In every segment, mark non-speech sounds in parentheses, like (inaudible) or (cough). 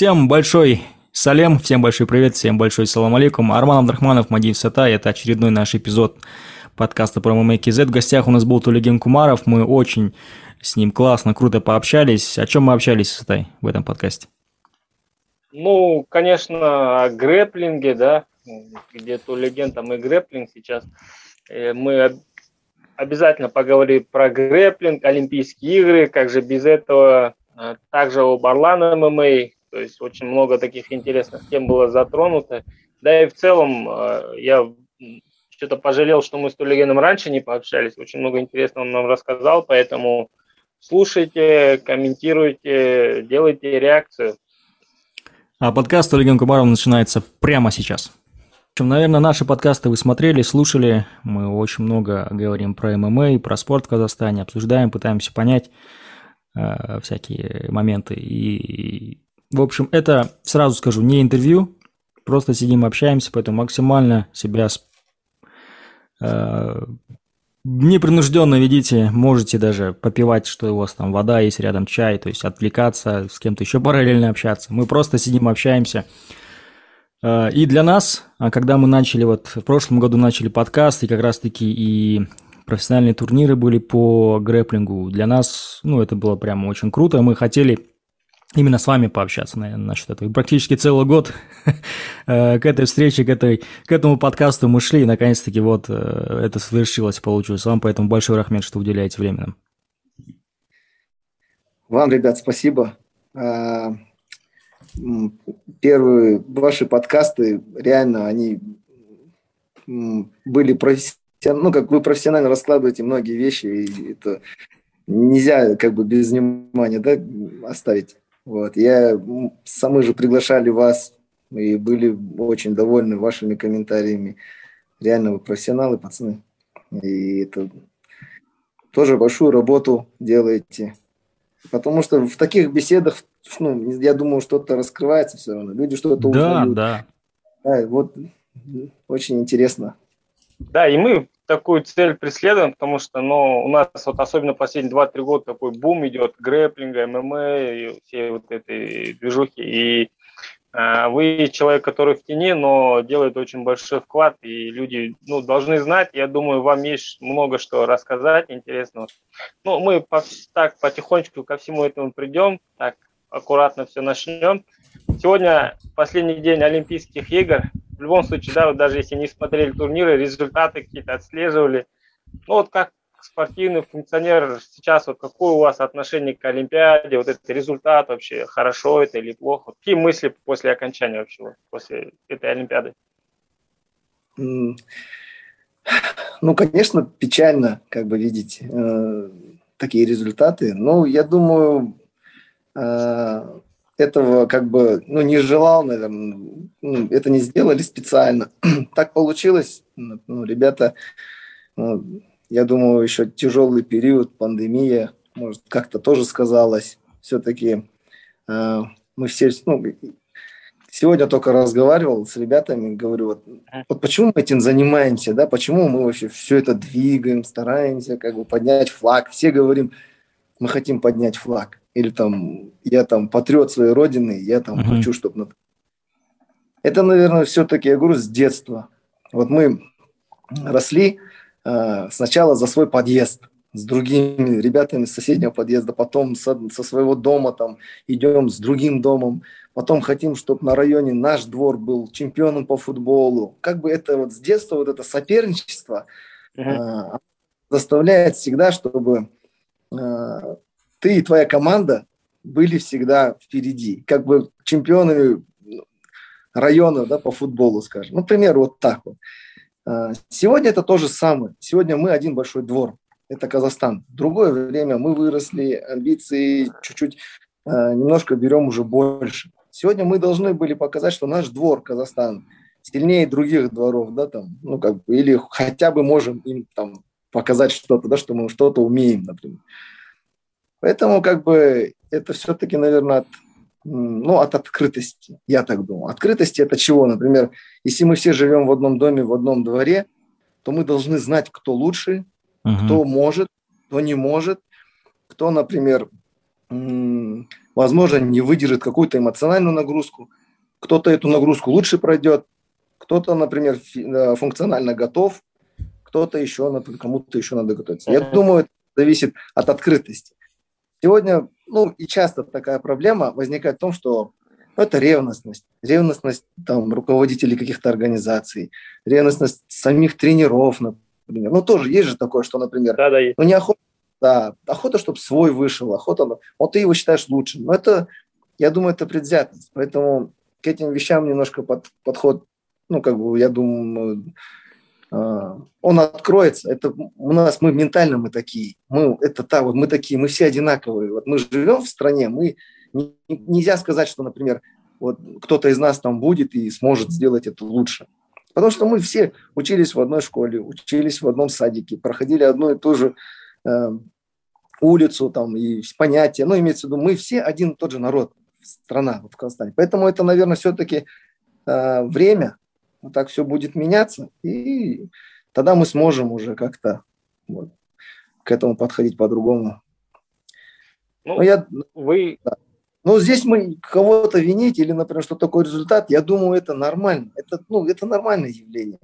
Всем большой салем, всем большой привет, всем большой салам алейкум. Арман Абдрахманов, Мадив Сата, это очередной наш эпизод подкаста про ММА КЗ. В гостях у нас был Тулеген Кумаров, мы очень с ним классно, круто пообщались. О чем мы общались, Сатай, в этом подкасте? Ну, конечно, о грэплинге, да, где Тулеген там и грэплинг сейчас. Э, мы обязательно поговорим про грэплинг, Олимпийские игры, как же без этого а, также об Орлан ММА, то есть очень много таких интересных тем было затронуто. Да и в целом а, я что-то пожалел, что мы с Тулигеном раньше не пообщались. Очень много интересного он нам рассказал, поэтому слушайте, комментируйте, делайте реакцию. А подкаст Тулиген Кумаров начинается прямо сейчас. В общем, наверное, наши подкасты вы смотрели, слушали. Мы очень много говорим про ММА, про спорт в Казахстане, обсуждаем, пытаемся понять, Э, всякие моменты. И, в общем, это, сразу скажу, не интервью, просто сидим, общаемся, поэтому максимально себя э, непринужденно ведите, можете даже попивать, что у вас там вода есть рядом, чай, то есть отвлекаться, с кем-то еще параллельно общаться. Мы просто сидим, общаемся. Э, и для нас, а когда мы начали, вот в прошлом году начали подкаст, и как раз-таки и профессиональные турниры были по грэплингу. Для нас, ну, это было прямо очень круто. Мы хотели именно с вами пообщаться, наверное, насчет этого. И практически целый год э, к этой встрече, к, этой, к этому подкасту мы шли, и наконец-таки вот э, это совершилось, получилось. Вам поэтому большой рахмет, что уделяете время нам. Вам, ребят, спасибо. А, первые ваши подкасты, реально, они были профессиональными ну, как вы профессионально раскладываете многие вещи, и это нельзя как бы без внимания да, оставить. Вот. Я, самы же приглашали вас и были очень довольны вашими комментариями. Реально вы профессионалы, пацаны. И это тоже большую работу делаете. Потому что в таких беседах, ну, я думаю, что-то раскрывается все равно. Люди что-то да, узнают. Да, да. Вот очень интересно. Да, и мы такую цель преследуем, потому что ну, у нас вот особенно последние 2-3 года такой бум идет грэплинга, ММА и всей вот этой движухи. И э, вы человек, который в тени, но делает очень большой вклад, и люди ну, должны знать. Я думаю, вам есть много что рассказать интересного. Ну, мы по, так потихонечку ко всему этому придем, так аккуратно все начнем. Сегодня последний день Олимпийских игр в любом случае, да, вот даже если не смотрели турниры, результаты какие-то отслеживали. Ну вот как спортивный функционер сейчас, вот какое у вас отношение к Олимпиаде, вот этот результат вообще, хорошо это или плохо? Какие мысли после окончания вообще, после этой Олимпиады? Ну, конечно, печально, как бы видеть э, такие результаты. Но я думаю, э, этого как бы, ну, не желал, наверное, ну, это не сделали специально. (clears throat) так получилось. Ну, ребята, ну, я думаю, еще тяжелый период, пандемия, может, как-то тоже сказалось. Все-таки э, мы все, ну, сегодня только разговаривал с ребятами, говорю, вот, вот почему мы этим занимаемся, да, почему мы вообще все это двигаем, стараемся как бы поднять флаг. Все говорим, мы хотим поднять флаг или там я там патриот своей родины, я там uh-huh. хочу, чтобы... Это, наверное, все-таки, я говорю, с детства. Вот мы росли э, сначала за свой подъезд с другими ребятами с соседнего подъезда, потом со, со своего дома там идем с другим домом, потом хотим, чтобы на районе наш двор был чемпионом по футболу. Как бы это вот с детства вот это соперничество uh-huh. э, заставляет всегда, чтобы э, ты и твоя команда были всегда впереди, как бы чемпионами района да, по футболу, скажем. Например, вот так вот. А, сегодня это то же самое. Сегодня мы один большой двор. Это Казахстан. Другое время мы выросли, амбиции чуть-чуть, а, немножко берем уже больше. Сегодня мы должны были показать, что наш двор Казахстан сильнее других дворов, да, там, ну, как бы, или хотя бы можем им там показать что-то, да, что мы что-то умеем, например. Поэтому как бы это все-таки, наверное, от, ну, от открытости, я так думаю. Открытости это чего? Например, если мы все живем в одном доме, в одном дворе, то мы должны знать, кто лучше, uh-huh. кто может, кто не может, кто, например, возможно, не выдержит какую-то эмоциональную нагрузку, кто-то эту нагрузку лучше пройдет, кто-то, например, э, функционально готов, кто-то еще, кому-то еще надо готовиться. Я думаю, это зависит от открытости. Сегодня, ну и часто такая проблема возникает в том, что ну, это ревностность. Ревностность там, руководителей каких-то организаций, ревностность самих тренеров, например. Ну, тоже есть же такое, что, например, да, да, есть. ну, не охота, да, охота, чтобы свой вышел, охота, вот ты его считаешь лучшим. Но это, я думаю, это предвзятость. Поэтому к этим вещам немножко под, подход, ну, как бы, я думаю, он откроется. Это у нас, мы ментально мы такие. Мы, это так, вот мы такие, мы все одинаковые. Вот мы живем в стране, мы, не, нельзя сказать, что, например, вот кто-то из нас там будет и сможет сделать это лучше. Потому что мы все учились в одной школе, учились в одном садике, проходили одну и ту же э, улицу там и понятия. Ну, имеется в виду, мы все один и тот же народ страна вот в Казахстане. Поэтому это, наверное, все-таки э, время, вот так все будет меняться, и тогда мы сможем уже как-то вот, к этому подходить по-другому. Ну, Но я, вы... Да. Но здесь мы кого-то винить или, например, что такой результат, я думаю, это нормально. Это, ну, это нормальное явление.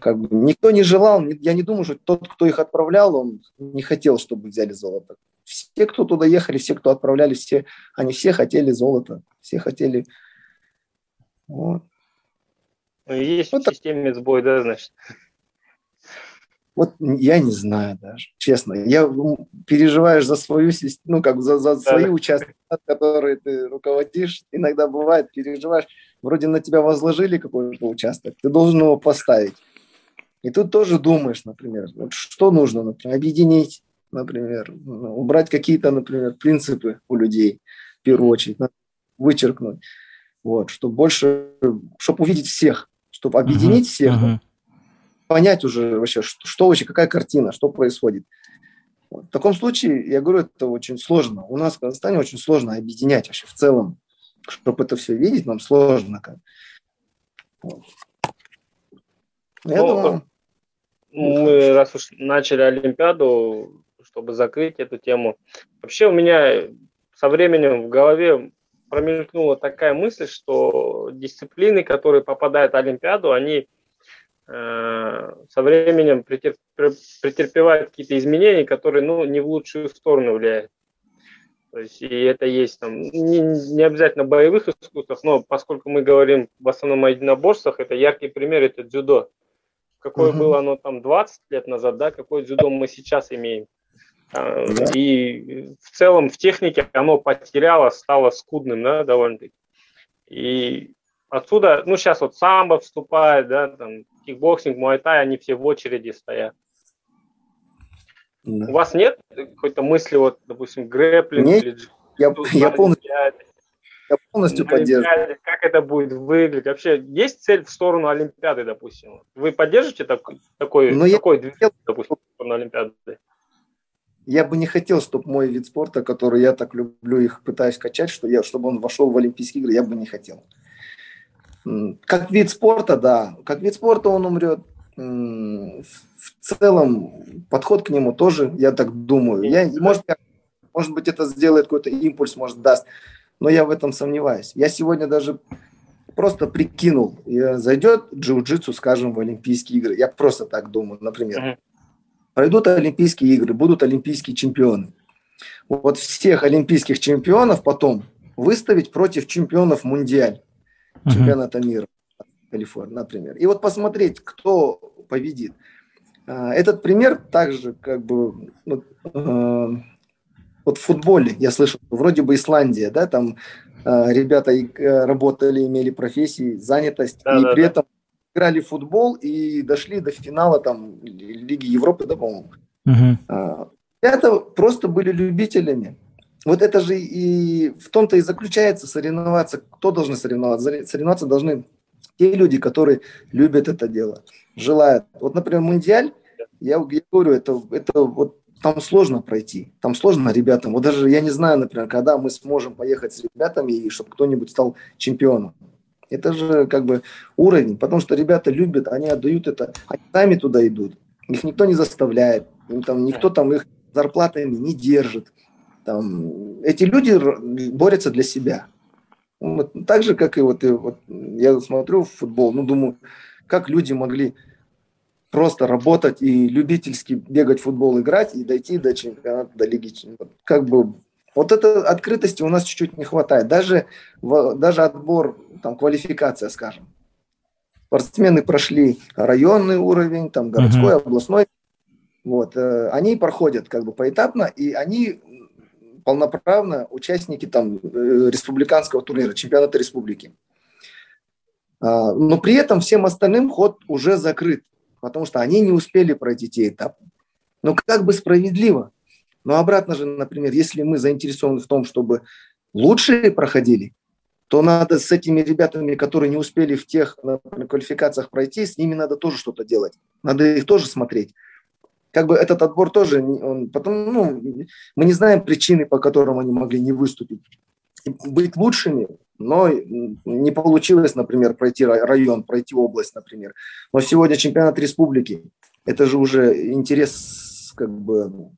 Как бы никто не желал, я не думаю, что тот, кто их отправлял, он не хотел, чтобы взяли золото. Все, кто туда ехали, все, кто отправлялись, все, они все хотели золото, все хотели. Вот. Ну, есть вот в системе сбой, да, значит? Вот я не знаю даже, честно. Я ну, переживаешь за свою ну как за, за свои да. участки, которые ты руководишь. Иногда бывает, переживаешь, вроде на тебя возложили какой-то участок, ты должен его поставить. И тут тоже думаешь, например, вот что нужно, например, объединить, например, ну, убрать какие-то, например, принципы у людей, в первую очередь, вычеркнуть, вот, чтобы больше, чтобы увидеть всех, чтобы объединить uh-huh, всех, uh-huh. понять уже вообще, что, что вообще, какая картина, что происходит. В таком случае, я говорю, это очень сложно. У нас в Казахстане очень сложно объединять вообще в целом. Чтобы это все видеть, нам сложно. Как. Вот. Я ну, думаю, мы, раз уж начали Олимпиаду, чтобы закрыть эту тему, вообще у меня со временем в голове промелькнула такая мысль, что дисциплины, которые попадают в Олимпиаду, они э, со временем претерп, претерпевают какие-то изменения, которые ну, не в лучшую сторону влияют. То есть, и это есть там, не, не обязательно в боевых искусствах, но поскольку мы говорим в основном о единоборствах, это яркий пример, это дзюдо какое угу. было оно там 20 лет назад, да, какое дзюдо мы сейчас имеем. А, да. И в целом в технике оно потеряло, стало скудным, да, довольно-таки. И отсюда, ну, сейчас вот самбо вступает, да, там, кикбоксинг, муайтай, они все в очереди стоят. Да. У вас нет какой-то мысли, вот, допустим, грэплинг нет, или... Я, я полностью, я полностью поддерживаю. Как это будет выглядеть? Вообще есть цель в сторону Олимпиады, допустим? Вы поддержите так, такой, Но такой я... движение, допустим, в сторону Олимпиады? Я бы не хотел, чтобы мой вид спорта, который я так люблю, их пытаюсь качать, что я, чтобы он вошел в Олимпийские игры, я бы не хотел. Как вид спорта, да. Как вид спорта он умрет. В целом подход к нему тоже, я так думаю. Я, может, может быть, это сделает какой-то импульс, может, даст но я в этом сомневаюсь. Я сегодня даже просто прикинул, зайдет джиу-джитсу, скажем, в Олимпийские игры. Я просто так думаю, например. Uh-huh. Пройдут Олимпийские игры, будут олимпийские чемпионы. Вот всех олимпийских чемпионов потом выставить против чемпионов Мундиаль, uh-huh. чемпионата мира, Калифорния, например. И вот посмотреть, кто победит. А, этот пример также как бы ну, э, вот в футболе, я слышал, вроде бы Исландия, да, там э, ребята э, работали, имели профессии, занятость, да, и да, при да. этом играли в футбол и дошли до финала там Лиги Европы, да, по-моему. Угу. Ребята просто были любителями. Вот это же и в том-то и заключается соревноваться. Кто должны соревноваться? Соревноваться должны те люди, которые любят это дело, желают. Вот, например, Мундиаль, я, я говорю, это, это вот там сложно пройти, там сложно ребятам. Вот даже я не знаю, например, когда мы сможем поехать с ребятами и чтобы кто-нибудь стал чемпионом. Это же как бы уровень, потому что ребята любят, они отдают это, они сами туда идут. Их никто не заставляет, им там, никто там их зарплатами не держит. Там, эти люди борются для себя. Вот, так же, как и вот, и вот я смотрю в футбол, ну, думаю, как люди могли просто работать и любительски бегать в футбол, играть и дойти до чемпионата, до лиги. Как бы вот этой открытости у нас чуть-чуть не хватает. Даже, даже отбор, там, квалификация, скажем. Спортсмены прошли районный уровень, там, городской, uh-huh. областной. Вот, э, они проходят как бы поэтапно, и они полноправно участники там э, республиканского турнира, чемпионата республики. А, но при этом всем остальным ход уже закрыт, потому что они не успели пройти те этапы. Но как бы справедливо. Но обратно же, например, если мы заинтересованы в том, чтобы лучшие проходили, то надо с этими ребятами, которые не успели в тех например, квалификациях пройти, с ними надо тоже что-то делать. Надо их тоже смотреть как бы этот отбор тоже, он, потом, ну, мы не знаем причины, по которым они могли не выступить. Быть лучшими, но не получилось, например, пройти район, пройти область, например. Но сегодня чемпионат республики, это же уже интерес как бы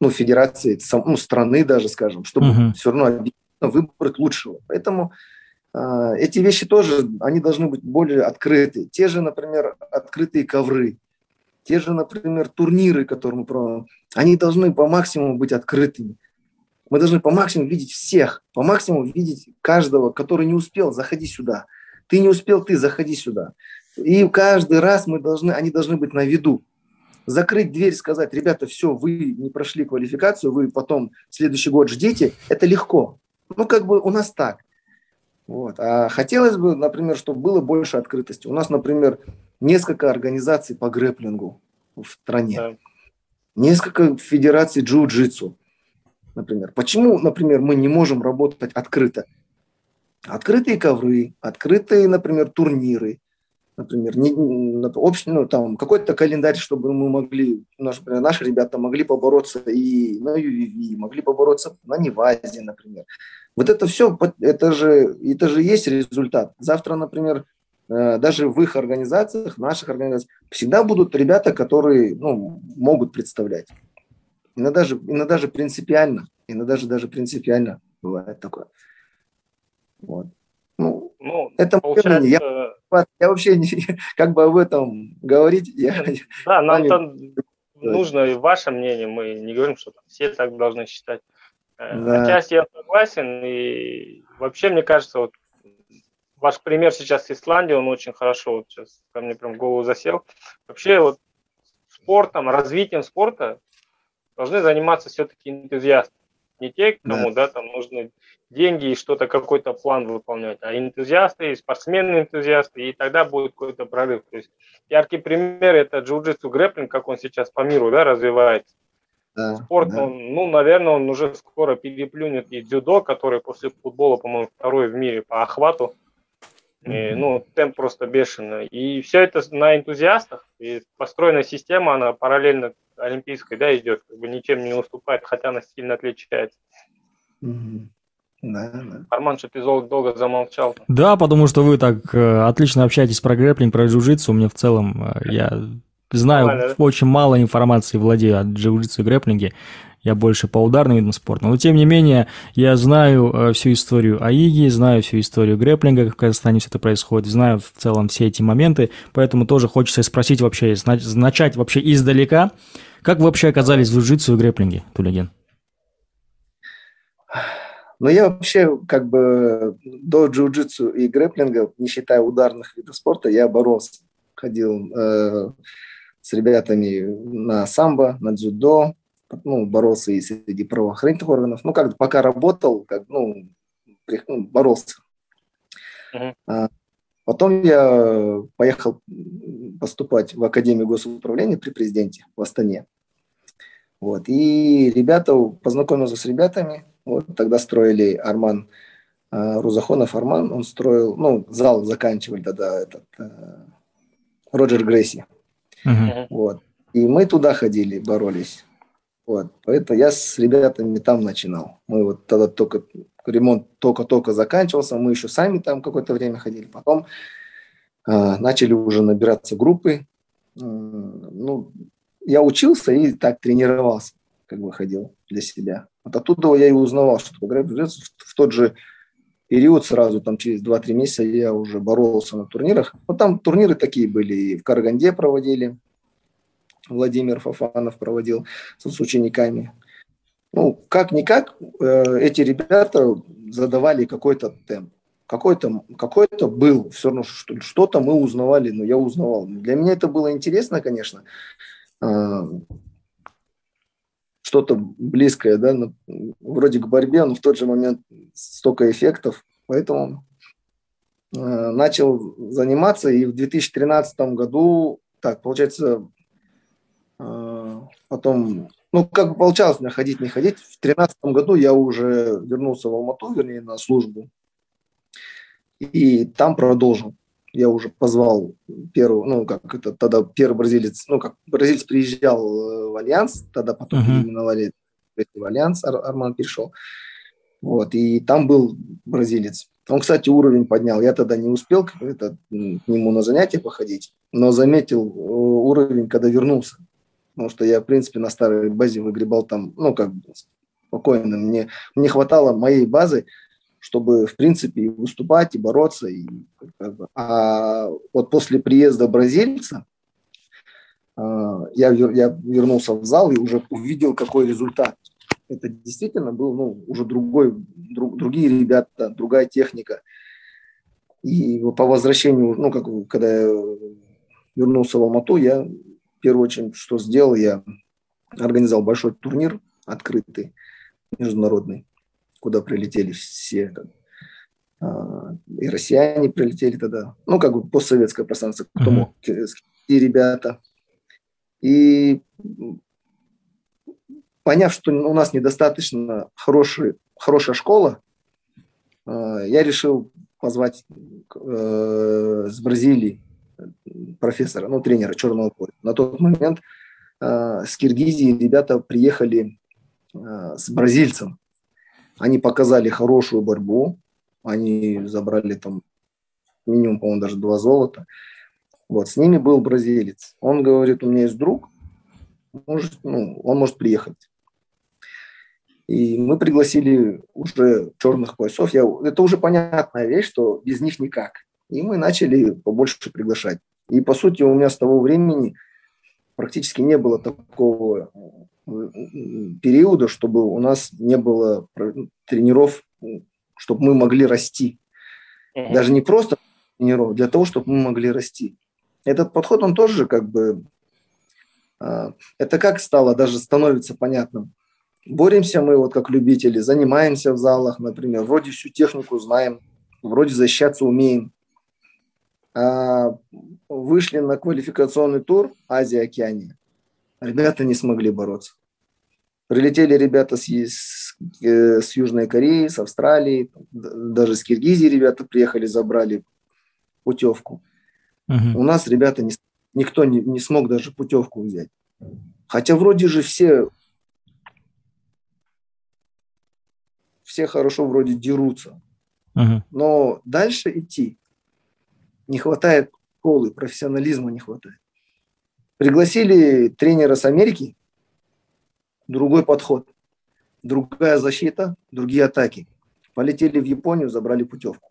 ну, федерации, ну, страны даже, скажем, чтобы uh-huh. все равно выбрать лучшего. Поэтому э, эти вещи тоже, они должны быть более открыты. Те же, например, открытые ковры. Те же, например, турниры, которые мы проводим, они должны по максимуму быть открытыми. Мы должны по максимуму видеть всех, по максимуму видеть каждого, который не успел, заходи сюда. Ты не успел, ты заходи сюда. И каждый раз мы должны, они должны быть на виду. Закрыть дверь, сказать, ребята, все, вы не прошли квалификацию, вы потом следующий год ждите, это легко. Ну, как бы у нас так. Вот. А хотелось бы, например, чтобы было больше открытости. У нас, например, несколько организаций по грэплингу в стране, да. несколько федераций джиу-джитсу, например. Почему, например, мы не можем работать открыто? Открытые ковры, открытые, например, турниры, например, не, общий, ну, там, какой-то календарь, чтобы мы могли, наш, например, наши ребята могли побороться и на UVV, могли побороться на Невазе, например. Вот это все, это же, это же есть результат. Завтра, например, Э, даже в их организациях, наших организациях, всегда будут ребята, которые ну, могут представлять. Иногда же, иногда же принципиально, иногда же даже принципиально бывает такое. Вот. Ну, ну это получается... я, я вообще не, как бы об этом говорить. Я, да, нам там нужно и ваше мнение, мы не говорим, что там все так должны считать. Э, да. Отчасти я согласен, и вообще, мне кажется, вот ваш пример сейчас с Исландией, он очень хорошо вот сейчас ко мне прям в голову засел. Вообще вот спортом, развитием спорта должны заниматься все-таки энтузиасты. Не те, кому, да. да, там нужны деньги и что-то, какой-то план выполнять, а энтузиасты, спортсмены-энтузиасты, и тогда будет какой-то прорыв. То есть яркий пример – это джиу-джитсу грэпплинг, как он сейчас по миру да, развивается. Да, Спорт, да. Он, ну, наверное, он уже скоро переплюнет и дзюдо, который после футбола, по-моему, второй в мире по охвату. И, ну, темп просто бешеный. И все это на энтузиастах. И построенная система, она параллельно олимпийской, да, идет, как бы ничем не уступает, хотя она сильно отличается. Да, да. Арман, что ты долго замолчал. Да, потому что вы так э, отлично общаетесь про грэплинг, про джиу-джитсу. Мне в целом, э, я знаю Нормально, да? очень мало информации владею о джиу-джитсу и грэплинге я больше по ударным видам спорта. Но тем не менее, я знаю э, всю историю АИГи, знаю всю историю грэплинга, как в Казахстане все это происходит, знаю в целом все эти моменты, поэтому тоже хочется спросить вообще, начать вообще издалека. Как вы вообще оказались в джиу-джитсу и грэплинге, Тулеген? Ну, я вообще как бы до джиу-джитсу и грэплинга, не считая ударных видов спорта, я боролся. Ходил э, с ребятами на самбо, на дзюдо, ну, боролся и среди правоохранительных органов. Ну, как пока работал, как, ну, ну боролся. Uh-huh. А, потом я поехал поступать в Академию госуправления при президенте в Астане. Вот. И ребята, познакомился с ребятами, вот тогда строили Арман э, Рузахонов, Арман, он строил, ну, зал заканчивали тогда этот э, Роджер Грейси. Uh-huh. Вот. И мы туда ходили, боролись. Вот. Поэтому я с ребятами там начинал. Мы вот тогда только ремонт только-только заканчивался, мы еще сами там какое-то время ходили. Потом э, начали уже набираться группы. Э, ну, я учился и так тренировался. как бы ходил для себя. Вот оттуда я и узнавал, что грэпплинг в тот же период сразу, там через 2-3 месяца я уже боролся на турнирах. Ну, там турниры такие были, и в Караганде проводили, Владимир Фафанов проводил с учениками. Ну, как-никак, э, эти ребята задавали какой-то темп. Какой-то какой был, все равно что-то мы узнавали, но я узнавал. Для меня это было интересно, конечно, а, что-то близкое, да, вроде к борьбе, но в тот же момент столько эффектов, поэтому э, начал заниматься, и в 2013 году, так, получается, э, потом, ну, как бы получалось мне ходить, не ходить, в 2013 году я уже вернулся в Алмату, вернее, на службу, и там продолжил я уже позвал первого, ну, как это, тогда первый бразилец, ну, как бразилец приезжал э, в Альянс, тогда потом uh-huh. переименовали в Альянс, Ар- Арман перешел. Вот, и там был бразилец. Он, кстати, уровень поднял. Я тогда не успел это, к нему на занятия походить, но заметил э, уровень, когда вернулся. Потому что я, в принципе, на старой базе выгребал там, ну, как бы спокойно. Мне, мне хватало моей базы, чтобы, в принципе, и выступать, и бороться. И, как бы. А вот после приезда бразильца а, я, я вернулся в зал и уже увидел, какой результат. Это действительно был ну, уже другой, друг, другие ребята, другая техника. И по возвращению, ну, как, когда я вернулся в Алмату, я в первую очередь, что сделал, я организовал большой турнир открытый, международный куда прилетели все, а, и россияне прилетели тогда, ну, как бы постсоветское пространство, кто мог, и ребята. И поняв, что у нас недостаточно хороший, хорошая школа, а, я решил позвать э, с Бразилии профессора, ну, тренера черного поля. На тот момент э, с Киргизии ребята приехали э, с бразильцем. Они показали хорошую борьбу, они забрали там минимум, по-моему, даже два золота. Вот, с ними был бразилец. Он говорит, у меня есть друг, может, ну, он может приехать. И мы пригласили уже черных поясов. Я, это уже понятная вещь, что без них никак. И мы начали побольше приглашать. И, по сути, у меня с того времени практически не было такого периода, чтобы у нас не было тренеров, чтобы мы могли расти. Даже не просто тренеров, для того, чтобы мы могли расти. Этот подход, он тоже как бы... А, это как стало, даже становится понятным. Боремся мы вот как любители, занимаемся в залах, например, вроде всю технику знаем, вроде защищаться умеем. А вышли на квалификационный тур Азия-Океания. Ребята не смогли бороться. Прилетели ребята с, с, э, с Южной Кореи, с Австралии, даже с Киргизии ребята приехали, забрали путевку. Угу. У нас ребята не, никто не, не смог даже путевку взять. Хотя вроде же все все хорошо вроде дерутся. Угу. Но дальше идти не хватает школы, профессионализма не хватает. Пригласили тренера с Америки, другой подход, другая защита, другие атаки. Полетели в Японию, забрали путевку.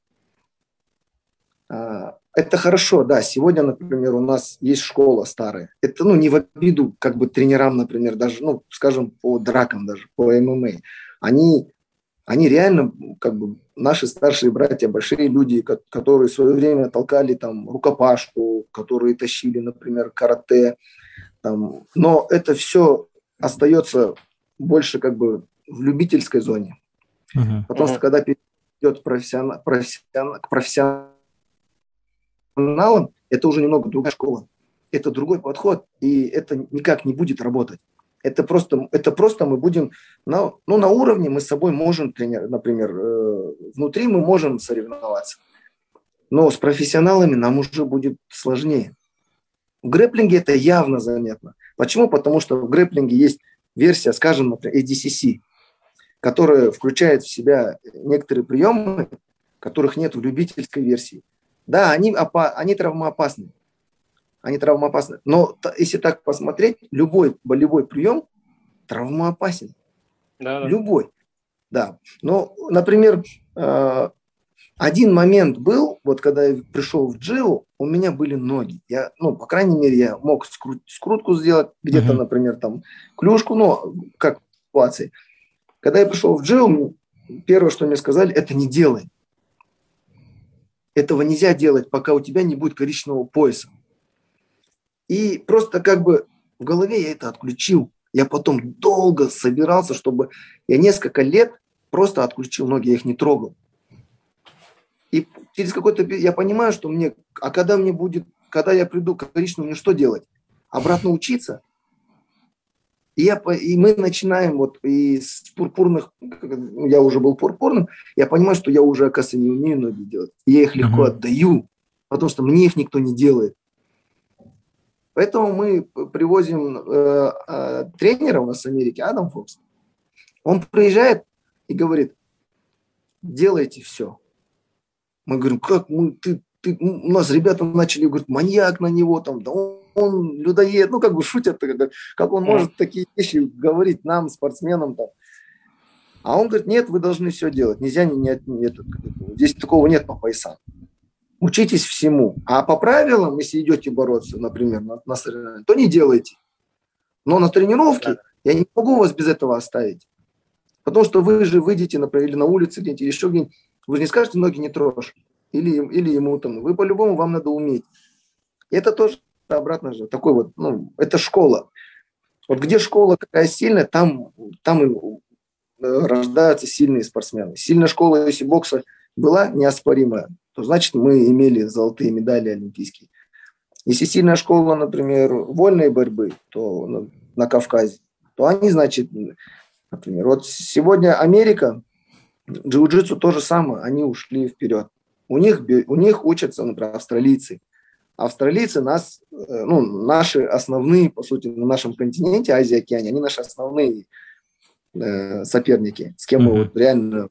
А, это хорошо, да. Сегодня, например, у нас есть школа старая. Это, ну, не в обиду, как бы тренерам, например, даже, ну, скажем, по дракам даже, по ММА. Они, они реально, как бы, наши старшие братья, большие люди, которые в свое время толкали там рукопашку, которые тащили, например, карате. Там. Но это все остается больше как бы в любительской зоне. Uh-huh. Потому uh-huh. что когда перейдет профессионал, профессионал, к профессионалам, это уже немного другая школа. Это другой подход, и это никак не будет работать. Это просто, это просто мы будем, на, ну, на уровне мы с собой можем, например, э, внутри мы можем соревноваться. Но с профессионалами нам уже будет сложнее. В грэплинге это явно заметно. Почему? Потому что в грэплинге есть версия, скажем, например, ADCC, которая включает в себя некоторые приемы, которых нет в любительской версии. Да, они, опа- они травмоопасны. Они травмоопасны. Но если так посмотреть, любой болевой прием травмоопасен. Да, да. Любой. Да. Но, например, э, один момент был, вот когда я пришел в Джиу, у меня были ноги. Я, ну, по крайней мере, я мог скрут, скрутку сделать, где-то, uh-huh. например, там, клюшку, ну, как ситуации. Когда я пришел в Джиу, первое, что мне сказали, это не делай. Этого нельзя делать, пока у тебя не будет коричневого пояса. И просто как бы в голове я это отключил. Я потом долго собирался, чтобы я несколько лет просто отключил ноги, я их не трогал. И через какой-то я понимаю, что мне, а когда мне будет, когда я приду к коричневому, мне что делать? Обратно учиться? И, я, и мы начинаем вот из пурпурных, я уже был пурпурным, я понимаю, что я уже, оказывается, не умею ноги делать. И я их легко uh-huh. отдаю, потому что мне их никто не делает. Поэтому мы привозим э, э, тренера у нас в Америке, Адам Фокс. Он приезжает и говорит, делайте все. Мы говорим, как мы, ты, ты, у нас ребята начали, говорят, маньяк на него, там, да он, он людоед, ну, как бы шутят, как, как он может такие вещи говорить нам, спортсменам, там. А он говорит, нет, вы должны все делать, нельзя, не, не, нет, здесь такого нет по поясам учитесь всему. А по правилам, если идете бороться, например, на, на соревнованиях, то не делайте. Но на тренировке я не могу вас без этого оставить. Потому что вы же выйдете, например, или на улице где-нибудь, или еще где-нибудь, вы же не скажете, ноги не трожь. Или, или ему там, вы по-любому, вам надо уметь. И это тоже обратно же, такой вот, ну, это школа. Вот где школа какая сильная, там, там и э, рождаются сильные спортсмены. Сильная школа, если бокса была неоспоримая, то значит мы имели золотые медали олимпийские. Если сильная школа, например, вольной борьбы, то на, на Кавказе, то они, значит, например, вот сегодня Америка, джиу-джитсу то же самое, они ушли вперед. У них, у них учатся, например, австралийцы. Австралийцы нас, э, ну, наши основные, по сути, на нашем континенте, Азии, Океане, они наши основные э, соперники, с кем mm-hmm. мы вот реально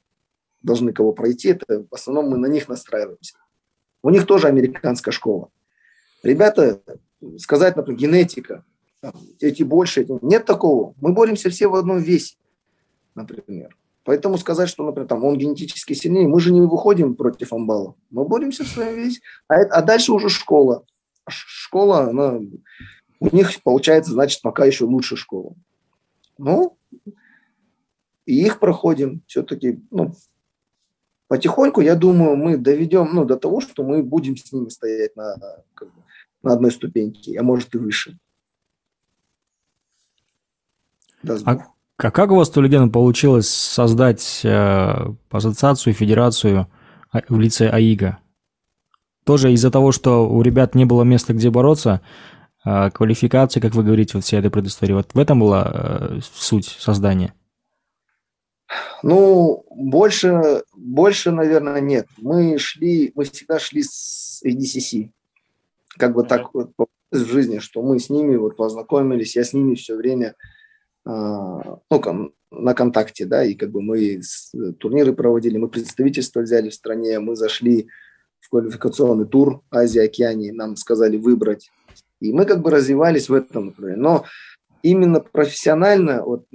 должны кого пройти, это в основном мы на них настраиваемся. У них тоже американская школа. Ребята, сказать, например, генетика, эти больше, эти... нет такого. Мы боремся все в одном весе, например. Поэтому сказать, что, например, там, он генетически сильнее, мы же не выходим против амбала. Мы боремся в своем весе. А, а дальше уже школа. Школа, она, у них получается, значит, пока еще лучше школа. Ну, и их проходим все-таки, ну, потихоньку, я думаю, мы доведем ну, до того, что мы будем с ними стоять на, как бы, на одной ступеньке, а может и выше. Да, а, а как у вас, Тулиген, получилось создать э, ассоциацию, федерацию а, в лице АИГа? Тоже из-за того, что у ребят не было места, где бороться, э, квалификации, как вы говорите, вот вся эта предыстория, вот в этом была э, суть создания? Ну, больше, больше, наверное, нет. Мы шли, мы всегда шли с ADCC. Как бы так вот в жизни, что мы с ними вот познакомились, я с ними все время а, ну, на контакте, да, и как бы мы турниры проводили, мы представительство взяли в стране, мы зашли в квалификационный тур Азии, Океании, нам сказали выбрать. И мы как бы развивались в этом направлении. Но именно профессионально, вот,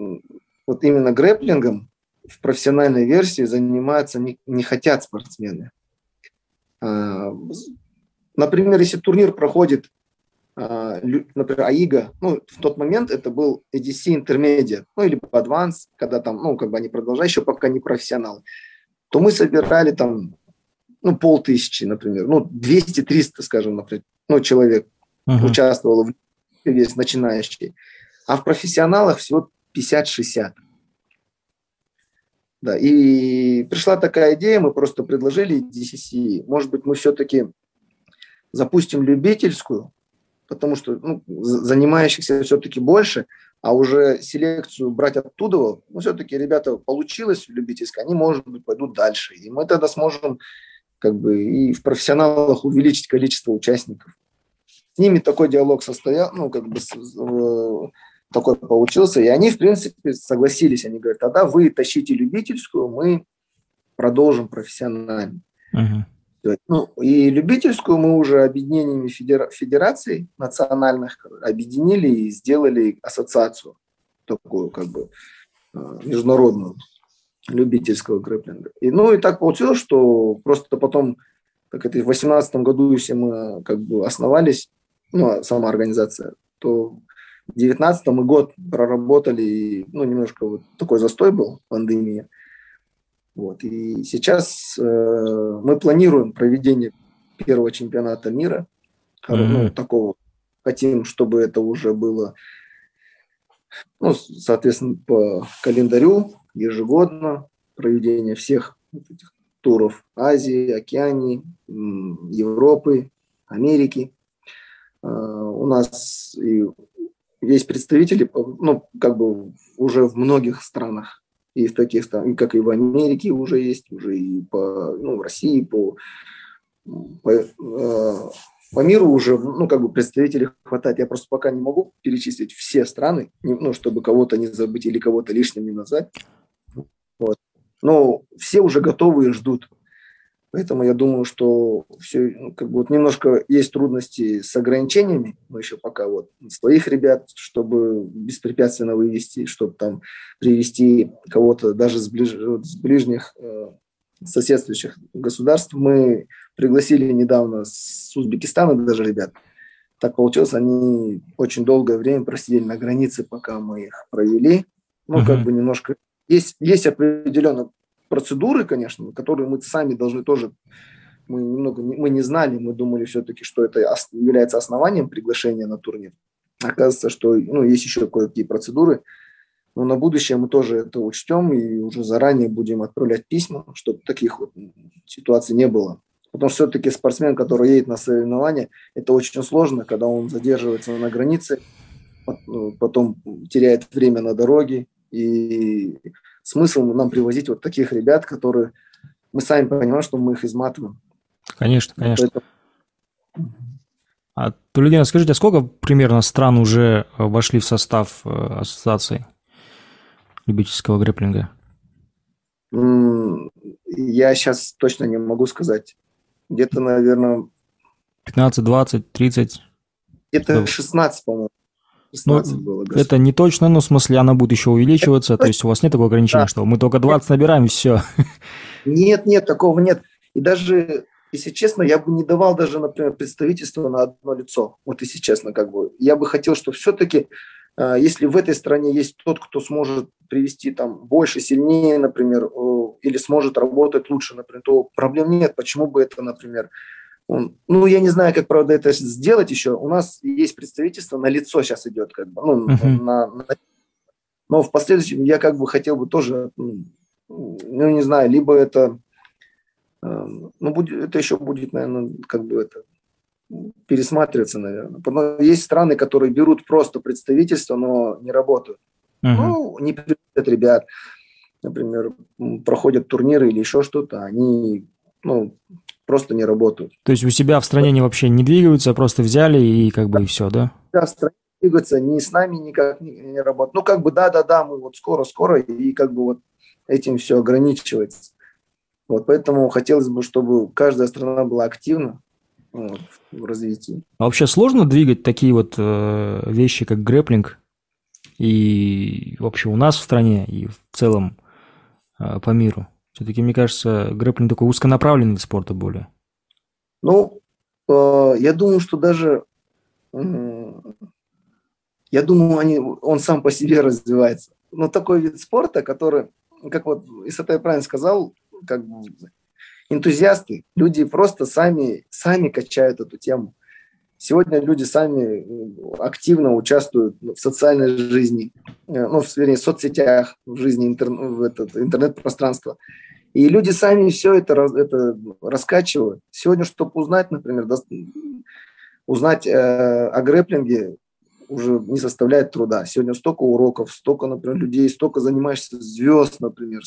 вот именно грэплингом, в профессиональной версии заниматься не, не хотят спортсмены. А, например, если турнир проходит, а, например, АИГа, ну, в тот момент это был EDC Intermediate, ну, или Advance, когда там, ну, как бы они продолжают, еще пока не профессионалы, то мы собирали там, ну, полтысячи, например, ну, 200-300, скажем, например, ну, человек uh-huh. участвовало в весь начинающий, а в профессионалах всего 50-60. Да, и пришла такая идея, мы просто предложили DCC, может быть, мы все-таки запустим любительскую, потому что ну, занимающихся все-таки больше, а уже селекцию брать оттуда, ну, все-таки ребята получилось в любительской, они, может быть, пойдут дальше. И мы тогда сможем как бы и в профессионалах увеличить количество участников. С ними такой диалог состоял, ну, как бы такой получился. И они, в принципе, согласились. Они говорят, тогда вы тащите любительскую, мы продолжим профессионально. Uh-huh. Ну, и любительскую мы уже объединениями федера- федераций национальных объединили и сделали ассоциацию. Такую как бы э, международную любительского грэплинга. И, ну и так получилось, что просто потом, как это в 2018 году, если мы как бы основались, ну, сама организация, то 2019 мы год проработали, и, ну, немножко вот такой застой был, пандемия. Вот. И сейчас э, мы планируем проведение первого чемпионата мира, mm-hmm. ну, такого, хотим, чтобы это уже было, ну, соответственно, по календарю ежегодно проведение всех этих туров Азии, Океании, Европы, Америки. А, у нас и есть представители, ну, как бы уже в многих странах, и в таких странах, как и в Америке уже есть, уже и по, ну, в России, по, по, э, по миру уже, ну, как бы представителей хватает. Я просто пока не могу перечислить все страны, ну, чтобы кого-то не забыть или кого-то лишним не назвать. Вот. Но все уже готовы и ждут. Поэтому я думаю, что все, ну, как бы вот немножко есть трудности с ограничениями. Мы еще пока вот своих ребят, чтобы беспрепятственно вывести, чтобы там привести кого-то даже с, ближ, с ближних э, соседствующих государств. Мы пригласили недавно с Узбекистана даже ребят. Так получилось, они очень долгое время просидели на границе, пока мы их провели. Ну, uh-huh. как бы немножко... Есть, есть определенно процедуры, конечно, которые мы сами должны тоже, мы немного мы не знали, мы думали все-таки, что это является основанием приглашения на турнир. Оказывается, что ну, есть еще кое-какие процедуры, но на будущее мы тоже это учтем и уже заранее будем отправлять письма, чтобы таких вот ситуаций не было. Потому что все-таки спортсмен, который едет на соревнования, это очень сложно, когда он задерживается на границе, потом теряет время на дороге, и смысл нам привозить вот таких ребят, которые мы сами понимаем, что мы их изматываем. Конечно, конечно. А, Тулидина, скажите, а сколько примерно стран уже э, вошли в состав э, ассоциации любительского грэплинга? Я сейчас точно не могу сказать. Где-то, наверное... 15, 20, 30? Где-то 16, по-моему. 16 ну, было. Господи. Это не точно, но в смысле она будет еще увеличиваться. То есть у вас нет такого ограничения, да. что мы только 20 набираем и все. Нет, нет, такого нет. И даже, если честно, я бы не давал даже, например, представительство на одно лицо. Вот если честно, как бы. Я бы хотел, что все-таки, а, если в этой стране есть тот, кто сможет привести там больше, сильнее, например, или сможет работать лучше, например, то проблем нет. Почему бы это, например, ну, я не знаю, как, правда, это сделать еще. У нас есть представительство, на лицо сейчас идет, как бы, ну, uh-huh. на, на, но в последующем я как бы хотел бы тоже, ну, не знаю, либо это, э, ну, будет, это еще будет, наверное, как бы это пересматриваться, наверное. Но есть страны, которые берут просто представительство, но не работают. Uh-huh. Ну, не приводят ребят, например, проходят турниры или еще что-то, они, ну, просто не работают. То есть у себя в стране они вообще не двигаются, а просто взяли и как бы и все, да? Да, в стране двигаются, ни с нами никак не, не работают. Ну, как бы да-да-да, мы вот скоро-скоро, и как бы вот этим все ограничивается. Вот поэтому хотелось бы, чтобы каждая страна была активна вот, в развитии. А вообще сложно двигать такие вот э, вещи, как грэплинг, и вообще у нас в стране, и в целом э, по миру? Все-таки, мне кажется, грэпплинг такой узконаправленный вид спорта более. Ну, э, я думаю, что даже... Э, я думаю, они, он сам по себе развивается. Но такой вид спорта, который, как вот Исатай правильно сказал, как бы энтузиасты, люди просто сами, сами качают эту тему. Сегодня люди сами активно участвуют в социальной жизни, э, ну, в, вернее, в соцсетях, в жизни интернет-пространства. И люди сами все это, это раскачивают. Сегодня, чтобы узнать, например, узнать э, о грэплинге уже не составляет труда. Сегодня столько уроков, столько, например, людей, столько занимаешься звезд, например.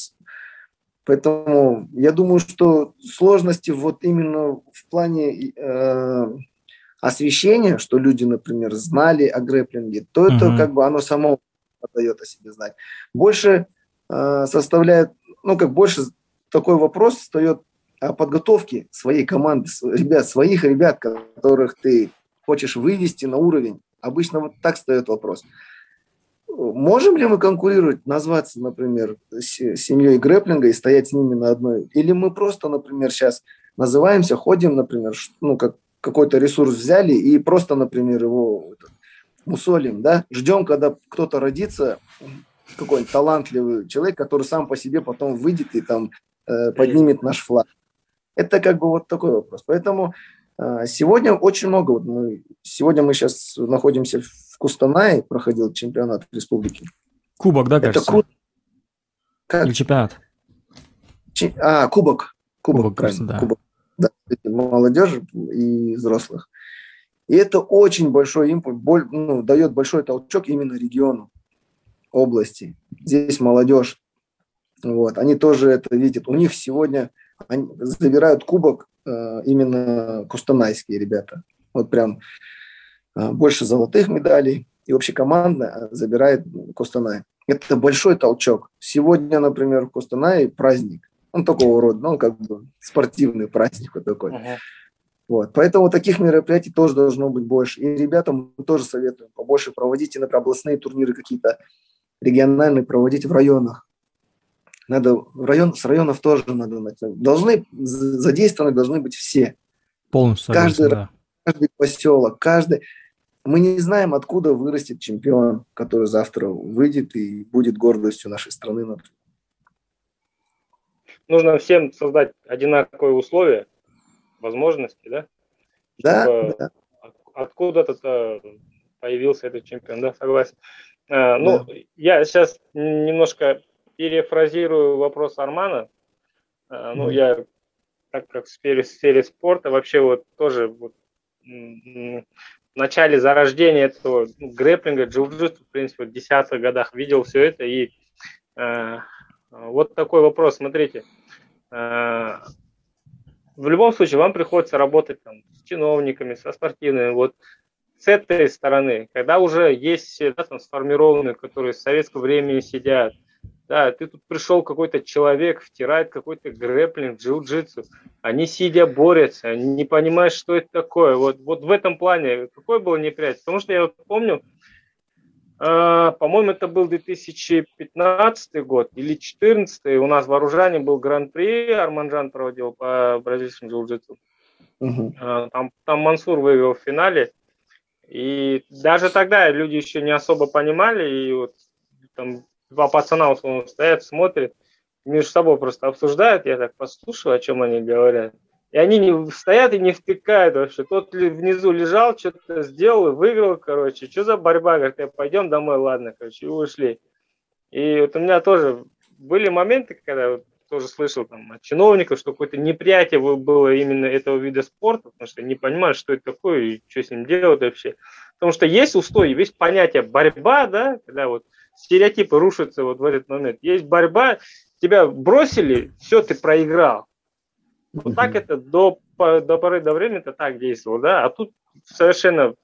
Поэтому я думаю, что сложности вот именно в плане э, освещение, что люди, например, знали о грэплинге, то это mm-hmm. как бы оно само дает о себе знать. Больше э, составляет, ну как больше такой вопрос встает о подготовке своей команды, ребят, своих ребят, которых ты хочешь вывести на уровень. Обычно вот так встает вопрос. можем ли мы конкурировать, назваться, например, семьей грэплинга и стоять с ними на одной? Или мы просто, например, сейчас называемся, ходим, например, ну, как какой-то ресурс взяли и просто, например, его мусолим, да, ждем, когда кто-то родится, какой-нибудь талантливый человек, который сам по себе потом выйдет и там э, поднимет наш флаг. Это как бы вот такой вопрос. Поэтому э, сегодня очень много, вот мы, сегодня мы сейчас находимся в Кустанае, проходил чемпионат республики. Кубок, да, кажется? Это ку... как? Или чемпионат? Ч... А, кубок. Кубок, кубок правильно. Да. Кубок. Да, молодежи и взрослых. И это очень большой импульс, боль, ну, дает большой толчок именно региону, области. Здесь молодежь, вот, они тоже это видят. У них сегодня они забирают кубок э, именно кустанайские ребята. Вот прям э, больше золотых медалей. И вообще команда забирает Кустанай. Это большой толчок. Сегодня, например, в Кустанае праздник. Он такого рода, ну, как бы спортивный праздник вот такой. Uh-huh. Вот. Поэтому таких мероприятий тоже должно быть больше. И ребятам мы тоже советуем побольше проводить, например, областные турниры какие-то региональные проводить в районах. Надо в район, с районов тоже надо начать. Должны задействованы должны быть все. Полностью. Каждый, да. каждый поселок, каждый. Мы не знаем, откуда вырастет чемпион, который завтра выйдет и будет гордостью нашей страны. Нужно всем создать одинаковые условия, возможности, да? Да, Чтобы да. Откуда-то появился этот чемпион, да, согласен. А, ну, да. я сейчас немножко перефразирую вопрос Армана. А, ну, mm. я, так как в сфере, в сфере спорта, вообще вот тоже вот, в начале зарождения этого грэплинга, джиу-джитсу, в принципе, в десятых годах видел все это. И э, вот такой вопрос, смотрите. Э, в любом случае, вам приходится работать там, с чиновниками, со спортивными. Вот с этой стороны, когда уже есть да, там, сформированные, которые с советского времени сидят, да, ты тут пришел какой-то человек, втирает какой-то грэплинг, джиу-джитсу, они сидя борются, не понимают, что это такое. Вот, вот в этом плане какое было неприятие? Потому что я вот помню, э, по-моему, это был 2015 год или 2014, у нас в вооружении был гран-при, Арманжан проводил по бразильскому джиу-джитсу. Угу. Там, там Мансур выиграл в финале, и даже тогда люди еще не особо понимали, и вот там два пацана условно стоят, смотрят, между собой просто обсуждают, я так послушаю, о чем они говорят. И они не стоят и не втыкают вообще. Тот внизу лежал, что-то сделал выиграл, короче. Что за борьба? Говорит, я пойдем домой, ладно, короче, и ушли. И вот у меня тоже были моменты, когда вот тоже слышал там от чиновников, что какое-то неприятие было именно этого вида спорта, потому что не понимают, что это такое и что с ним делать вообще. Потому что есть устой, есть понятие борьба, да, когда вот стереотипы рушатся вот в этот момент. Есть борьба, тебя бросили, все, ты проиграл. Вот так это до, до поры до времени это так действовало, да, а тут совершенно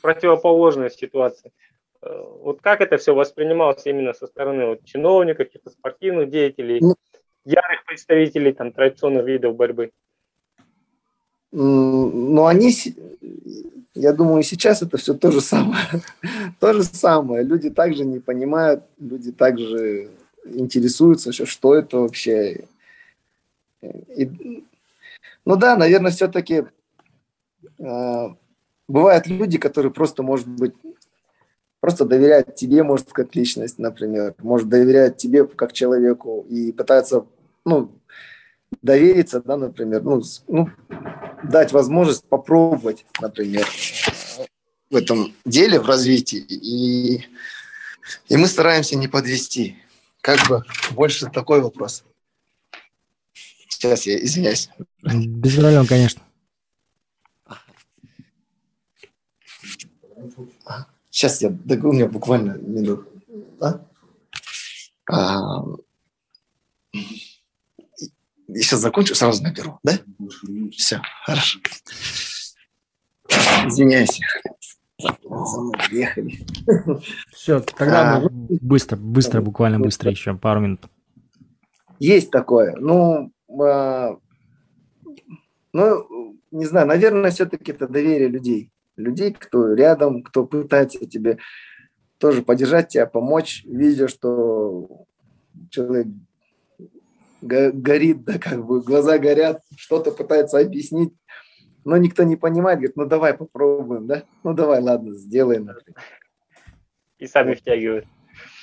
противоположная ситуация. Э, вот как это все воспринималось именно со стороны вот, чиновников, каких-то спортивных деятелей? Ну, ярых представителей там, традиционных видов борьбы? Но они, я думаю, сейчас это все то же самое. (laughs) то же самое. Люди также не понимают, люди также интересуются, что это вообще. И, ну да, наверное, все-таки э, бывают люди, которые просто, может быть, просто доверяют тебе, может, как личность, например, может доверяют тебе как человеку и пытаются ну, довериться, да, например, ну, ну, дать возможность попробовать, например, в этом деле, в развитии. И, и мы стараемся не подвести. Как бы больше такой вопрос. Сейчас я извиняюсь. Без проблем, конечно. Сейчас я, у меня буквально минут. Да? А, я сейчас закончу, сразу наберу, да? Все, хорошо. Извиняюсь. Ехали. Все, тогда а, быстро, быстро, буквально быстро еще, пару минут. Есть такое. Ну, ну, не знаю, наверное, все-таки это доверие людей. Людей, кто рядом, кто пытается тебе тоже поддержать тебя, помочь, видя, что человек горит, да, как бы глаза горят, что-то пытается объяснить, но никто не понимает, говорит, ну давай попробуем, да, ну давай, ладно, сделаем. И сами втягивают.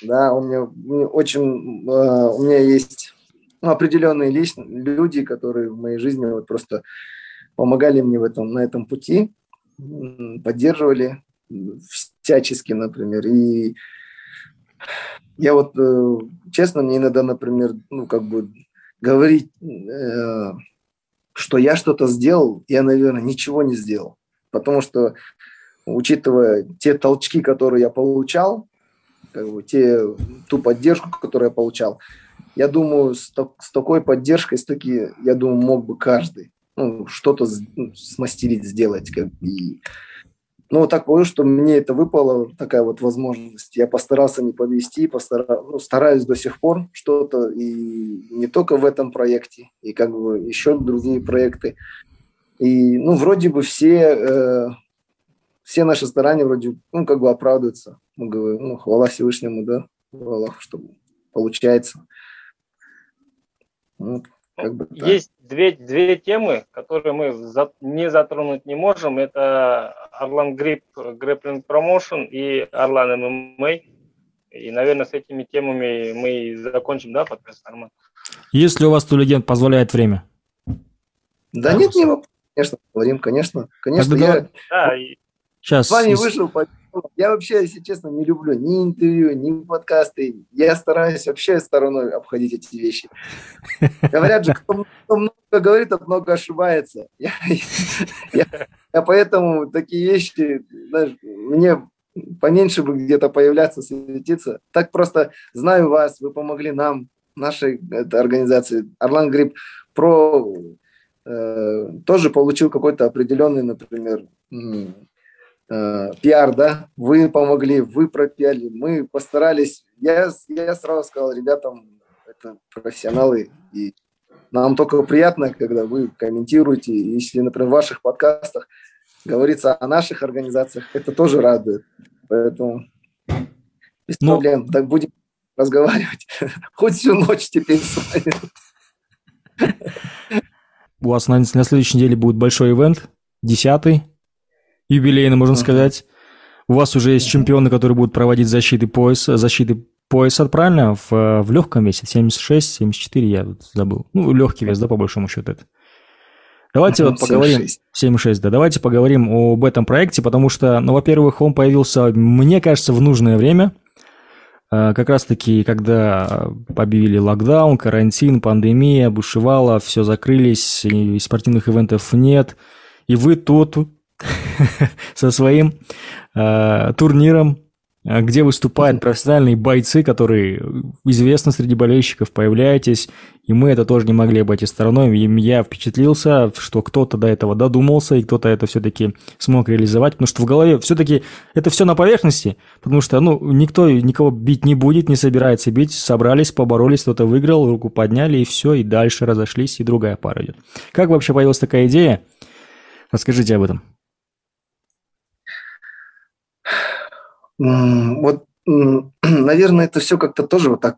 Да, у меня, у меня очень, uh, у меня есть ну, определенные люди, которые в моей жизни вот просто помогали мне в этом, на этом пути, поддерживали всячески, например. И я вот, э, честно, мне иногда, например, ну, как бы говорить, э, что я что-то сделал, я, наверное, ничего не сделал. Потому что, учитывая те толчки, которые я получал, как бы те, ту поддержку, которую я получал, я думаю, с, с такой поддержкой, с таки, я думаю, мог бы каждый ну, что-то ну, смастерить, сделать. Как, и, ну, так получилось, что мне это выпало, такая вот возможность. Я постарался не подвести, постара... ну, стараюсь до сих пор что-то, и не только в этом проекте, и как бы еще другие проекты. И, ну, вроде бы все, э, все наши старания вроде, ну, как бы оправдываются. Мы говорим, ну, хвала Всевышнему, да, Аллаху, что получается. Ну, как бы так. Есть две, две темы, которые мы за, не затронуть не можем. Это Орлан Грип Grappling Promotion и Орлан ММА. И, наверное, с этими темами мы закончим, да, подкаст, Арман? Если у вас ту легенд позволяет время. Да, да нет, не конечно, говорим, конечно. Конечно, я... Да, Сейчас. С вами вышел по я вообще, если честно, не люблю ни интервью, ни подкасты. Я стараюсь вообще стороной обходить эти вещи. Говорят же, кто, кто много говорит, тот много ошибается. (laughs) Я, я, я поэтому такие вещи, знаешь, мне поменьше бы где-то появляться, светиться. Так просто знаю вас, вы помогли нам, нашей это, организации. Орлан Гриб про э, тоже получил какой-то определенный, например, э, пиар, да, вы помогли, вы пропиали, мы постарались. Я, я сразу сказал ребятам, это профессионалы, и нам только приятно, когда вы комментируете, если, например, в ваших подкастах говорится о наших организациях, это тоже радует. Поэтому без Но... Ну, проблем, так будем разговаривать. (laughs) Хоть всю ночь теперь с вами. У вас на, на следующей неделе будет большой ивент, десятый, юбилейный, можно uh-huh. сказать. У вас уже есть чемпионы, которые будут проводить защиты пояса, защиты пояса, правильно? В, в легком весе, 76, 74, я вот забыл. Ну, легкий вес, да, по большому счету это. Давайте вот (laughs) поговорим... 7,6, да. Давайте поговорим об этом проекте, потому что, ну, во-первых, он появился, мне кажется, в нужное время. А, как раз-таки, когда объявили локдаун, карантин, пандемия, бушевала, все закрылись, и спортивных ивентов нет. И вы тут (laughs) со своим э, турниром, э, где выступают профессиональные бойцы, которые известны среди болельщиков, появляетесь, и мы это тоже не могли обойти стороной. И я впечатлился, что кто-то до этого додумался, и кто-то это все-таки смог реализовать, потому что в голове все-таки это все на поверхности, потому что ну, никто никого бить не будет, не собирается бить, собрались, поборолись, кто-то выиграл, руку подняли, и все, и дальше разошлись, и другая пара идет. Как вообще появилась такая идея? Расскажите об этом. Вот, (clears throat) наверное, это все как-то тоже вот так...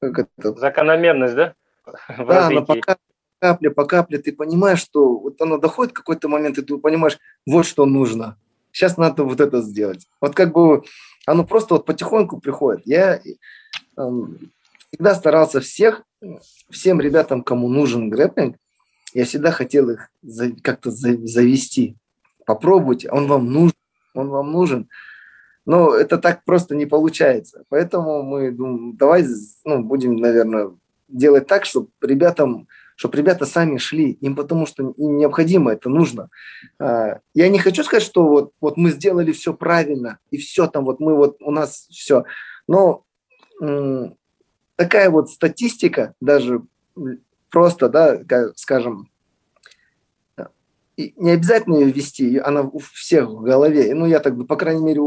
Как это? Закономерность, да? (laughs) Да, но пока капля по капле ты понимаешь, что вот оно доходит в какой-то момент, и ты понимаешь, вот что нужно. Сейчас надо вот это сделать. Вот как бы оно просто вот потихоньку приходит. Я э, всегда старался всех, всем ребятам, кому нужен грэпплинг, я всегда хотел их за, как-то за, завести. Попробуйте, он вам нужен он вам нужен. Но это так просто не получается. Поэтому мы думаем, давай ну, будем, наверное, делать так, чтобы ребятам, чтобы ребята сами шли, им потому что им необходимо, это нужно. А, я не хочу сказать, что вот, вот мы сделали все правильно, и все там, вот мы вот, у нас все. Но такая вот статистика, даже просто, да, скажем, и не обязательно ее вести, она у всех в голове. Ну, я так бы, по крайней мере,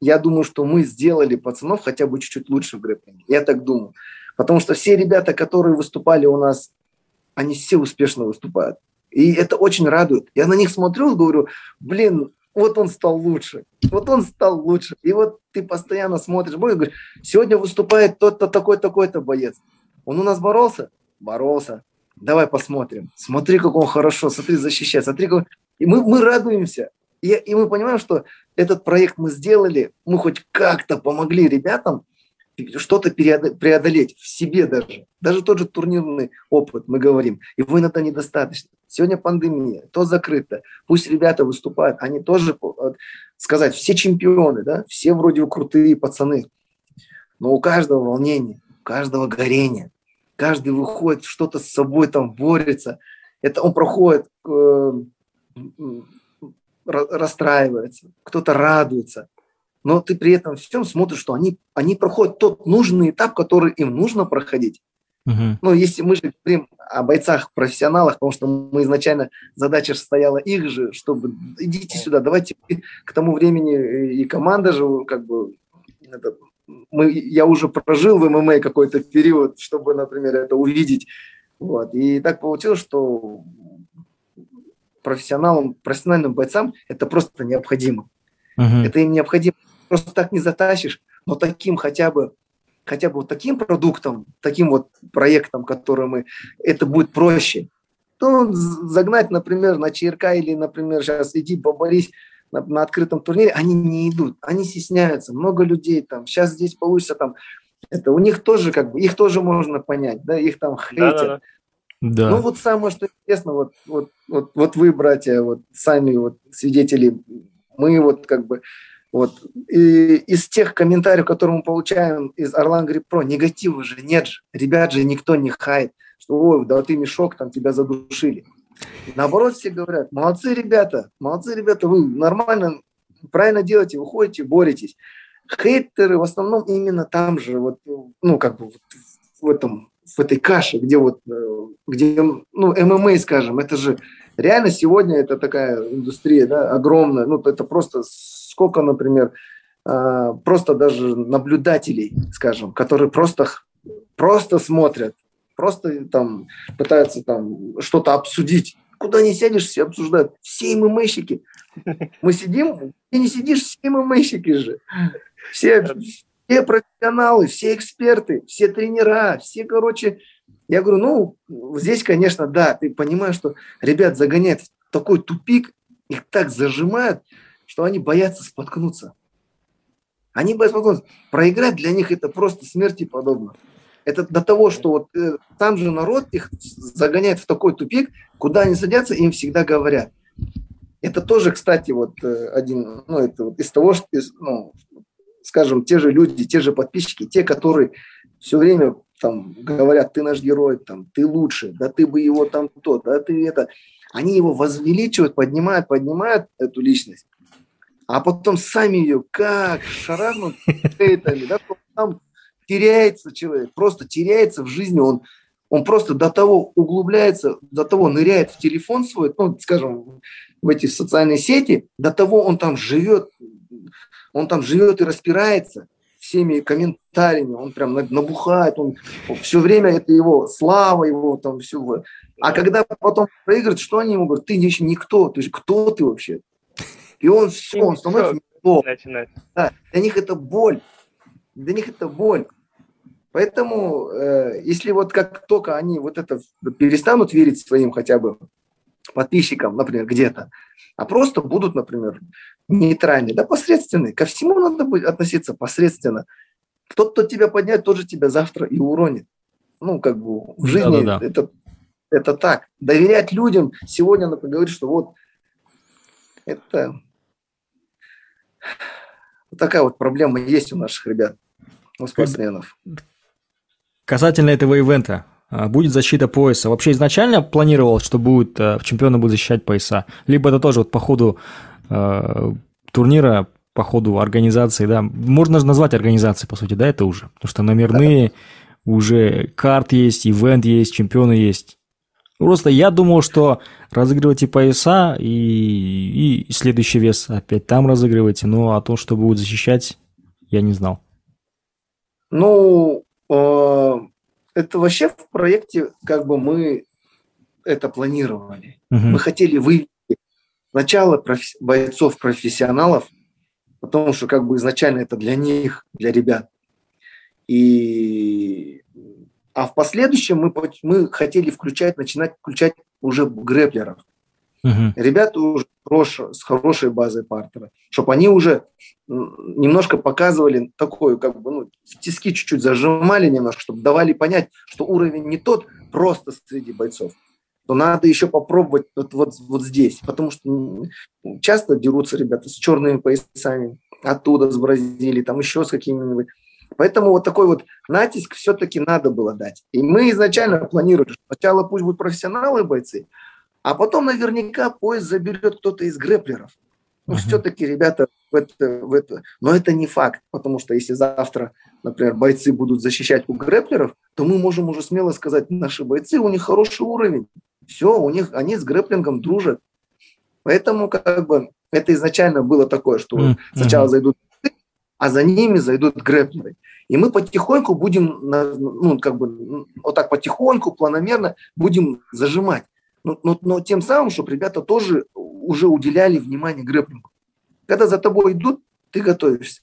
я думаю, что мы сделали пацанов хотя бы чуть-чуть лучше в грэпплинге. Я так думаю. Потому что все ребята, которые выступали у нас, они все успешно выступают. И это очень радует. Я на них смотрю и говорю, блин, вот он стал лучше, вот он стал лучше. И вот ты постоянно смотришь, бой, говоришь, сегодня выступает тот-то такой, такой-то боец. Он у нас боролся? Боролся. Давай посмотрим. Смотри, как он хорошо, смотри, защищает, смотри, как... И мы, мы радуемся. И, и мы понимаем, что этот проект мы сделали, мы хоть как-то помогли ребятам что-то преодолеть в себе даже. Даже тот же турнирный опыт, мы говорим, его иногда недостаточно. Сегодня пандемия, то закрыто. Пусть ребята выступают, они тоже, сказать, все чемпионы, да, все вроде крутые пацаны. Но у каждого волнения, у каждого горения, каждый выходит, что-то с собой там борется. Это он проходит, э, расстраивается, кто-то радуется но ты при этом всем смотришь, что они, они проходят тот нужный этап, который им нужно проходить. Uh-huh. Ну, если мы же говорим о бойцах, профессионалах, потому что мы изначально задача стояла их же, чтобы идите сюда, давайте к тому времени и команда же как бы это, мы, я уже прожил в ММА какой-то период, чтобы, например, это увидеть. Вот. И так получилось, что профессионалам, профессиональным бойцам это просто необходимо. Uh-huh. Это им необходимо просто так не затащишь, но таким хотя бы хотя бы вот таким продуктом, таким вот проектом, который мы, это будет проще. Ну, загнать, например, на ЧРК или, например, сейчас иди поборись на, на открытом турнире, они не идут, они стесняются, много людей там, сейчас здесь получится там, это у них тоже как бы, их тоже можно понять, да, их там хейтят. Да. Ну вот самое, что интересно, вот, вот, вот, вот вы, братья, вот сами вот свидетели, мы вот как бы вот. И из тех комментариев, которые мы получаем из Орлан Про, негатива же нет же. Ребят же никто не хает, что ой, да ты мешок, там тебя задушили. Наоборот, все говорят, молодцы ребята, молодцы ребята, вы нормально, правильно делаете, выходите, боретесь. Хейтеры в основном именно там же, вот, ну, как бы в этом, в этой каше, где вот, э, где, ну, ММА, скажем, это же реально сегодня это такая индустрия, да, огромная, ну, это просто сколько, например, а, просто даже наблюдателей, скажем, которые просто, просто смотрят, просто там пытаются там что-то обсудить. Куда не сядешь, все обсуждают. Все ММАщики. Мы сидим, и не сидишь, все ММАщики же. Все, все профессионалы, все эксперты, все тренера, все, короче, я говорю, ну, здесь, конечно, да, ты понимаешь, что ребят загоняют в такой тупик, их так зажимают, что они боятся споткнуться. Они боятся споткнуться. Проиграть для них это просто смерти подобно. Это до того, что вот э, там же народ их загоняет в такой тупик, куда они садятся, им всегда говорят. Это тоже, кстати, вот э, один, ну, это вот из того, что, ну, скажем, те же люди, те же подписчики, те, которые все время там говорят, ты наш герой, там, ты лучше, да ты бы его там то, да ты это. Они его возвеличивают, поднимают, поднимают эту личность а потом сами ее как шарахнут (laughs) да, там теряется человек, просто теряется в жизни, он, он просто до того углубляется, до того ныряет в телефон свой, ну, скажем, в эти социальные сети, до того он там живет, он там живет и распирается всеми комментариями, он прям набухает, он, все время это его слава, его там все. А когда потом проигрывает, что они ему говорят? Ты еще никто, ты же кто ты вообще? И он все, он становится. Да, для них это боль. Для них это боль. Поэтому, э, если вот как только они вот это перестанут верить своим хотя бы подписчикам, например, где-то, а просто будут, например, нейтральные, да, посредственные. Ко всему надо будет относиться посредственно. Тот, кто тебя подняет, тот же тебя завтра и уронит. Ну, как бы в жизни да, да, да. это это так. Доверять людям сегодня, например, говорить, что вот это вот такая вот проблема есть у наших ребят, у спортсменов. Касательно этого ивента, а, будет защита пояса. Вообще изначально планировал, что будет, а, чемпионы будут защищать пояса? Либо это тоже вот по ходу э, турнира, по ходу организации, да? Можно же назвать организацией, по сути, да, это уже? Потому что номерные, да. уже карт есть, ивент есть, чемпионы есть. Просто я думал, что разыгрывайте пояса и, и следующий вес опять там разыгрывайте, но о том, что будут защищать, я не знал. Ну, это вообще в проекте как бы мы это планировали. Угу. Мы хотели вывести сначала профи- бойцов-профессионалов, потому что как бы изначально это для них, для ребят. И а в последующем мы, мы хотели включать, начинать включать уже грэплеров. Угу. Ребята уже хорош, с хорошей базой партера, чтобы они уже немножко показывали такую, как бы, ну, тиски чуть-чуть зажимали немножко, чтобы давали понять, что уровень не тот просто среди бойцов, то надо еще попробовать вот, вот, вот здесь, потому что часто дерутся ребята с черными поясами, оттуда, с Бразилии, там еще с какими-нибудь. Поэтому вот такой вот натиск все-таки надо было дать. И мы изначально планировали, что сначала пусть будут профессионалы бойцы, а потом наверняка поезд заберет кто-то из грэплеров. Ну, uh-huh. все-таки, ребята, в это, в это... Но это не факт, потому что если завтра, например, бойцы будут защищать у грэплеров, то мы можем уже смело сказать, наши бойцы, у них хороший уровень. Все, у них, они с грэплингом дружат. Поэтому как бы это изначально было такое, что uh-huh. сначала зайдут а за ними зайдут грэплеры. И мы потихоньку будем, ну, как бы, вот так потихоньку, планомерно будем зажимать. Но, но, но тем самым, чтобы ребята тоже уже уделяли внимание грэплингу. Когда за тобой идут, ты готовишься.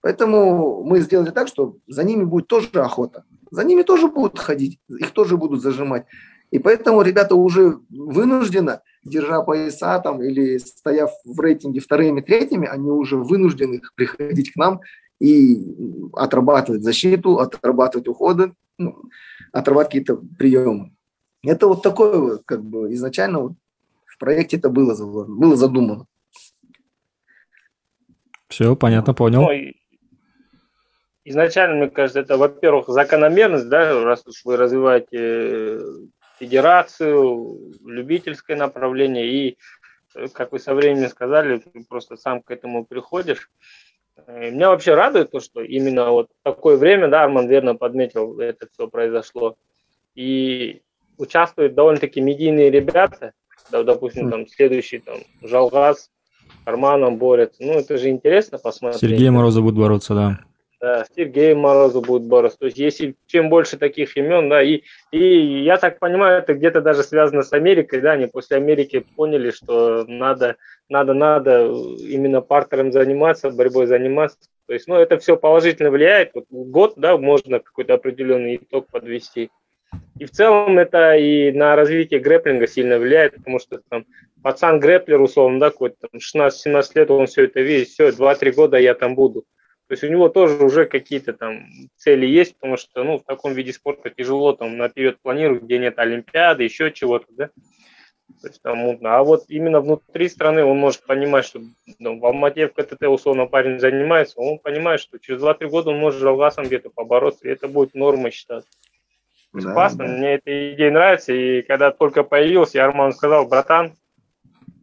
Поэтому мы сделали так, что за ними будет тоже охота. За ними тоже будут ходить, их тоже будут зажимать. И поэтому ребята уже вынуждены, держа пояса там или стояв в рейтинге вторыми, третьими, они уже вынуждены приходить к нам и отрабатывать защиту, отрабатывать уходы, ну, отрабатывать какие-то приемы. Это вот такое вот, как бы изначально вот в проекте это было, было задумано. Все, понятно, понял. Ну, изначально, мне кажется, это, во-первых, закономерность, да, раз уж вы развиваете федерацию, любительское направление, и, как вы со временем сказали, просто сам к этому приходишь. И меня вообще радует то, что именно вот такое время, да, Арман верно подметил, это все произошло. И участвуют довольно-таки медийные ребята, да, допустим, там следующий там Жалгаз, Арманом борется. Ну, это же интересно посмотреть. Сергей Морозов будет бороться, да. Да, Сергей Морозов будет бороться. То есть, если чем больше таких имен, да, и, и я так понимаю, это где-то даже связано с Америкой, да, они после Америки поняли, что надо, надо, надо именно партером заниматься, борьбой заниматься. То есть, ну, это все положительно влияет. Вот год, да, можно какой-то определенный итог подвести. И в целом это и на развитие грэплинга сильно влияет, потому что там пацан грэплер, условно, да, какой-то 16-17 лет, он все это видит, все, 2-3 года я там буду. То есть у него тоже уже какие-то там цели есть, потому что ну, в таком виде спорта тяжело там наперед планировать, где нет Олимпиады, еще чего-то, да. То есть там мутно. А вот именно внутри страны он может понимать, что ну, в Алмате в КТТ условно парень занимается, он понимает, что через 2-3 года он может Жалгасом где-то побороться, и это будет нормой считаться. Да, классно, да. мне эта идея нравится, и когда только появился, Арман сказал, братан,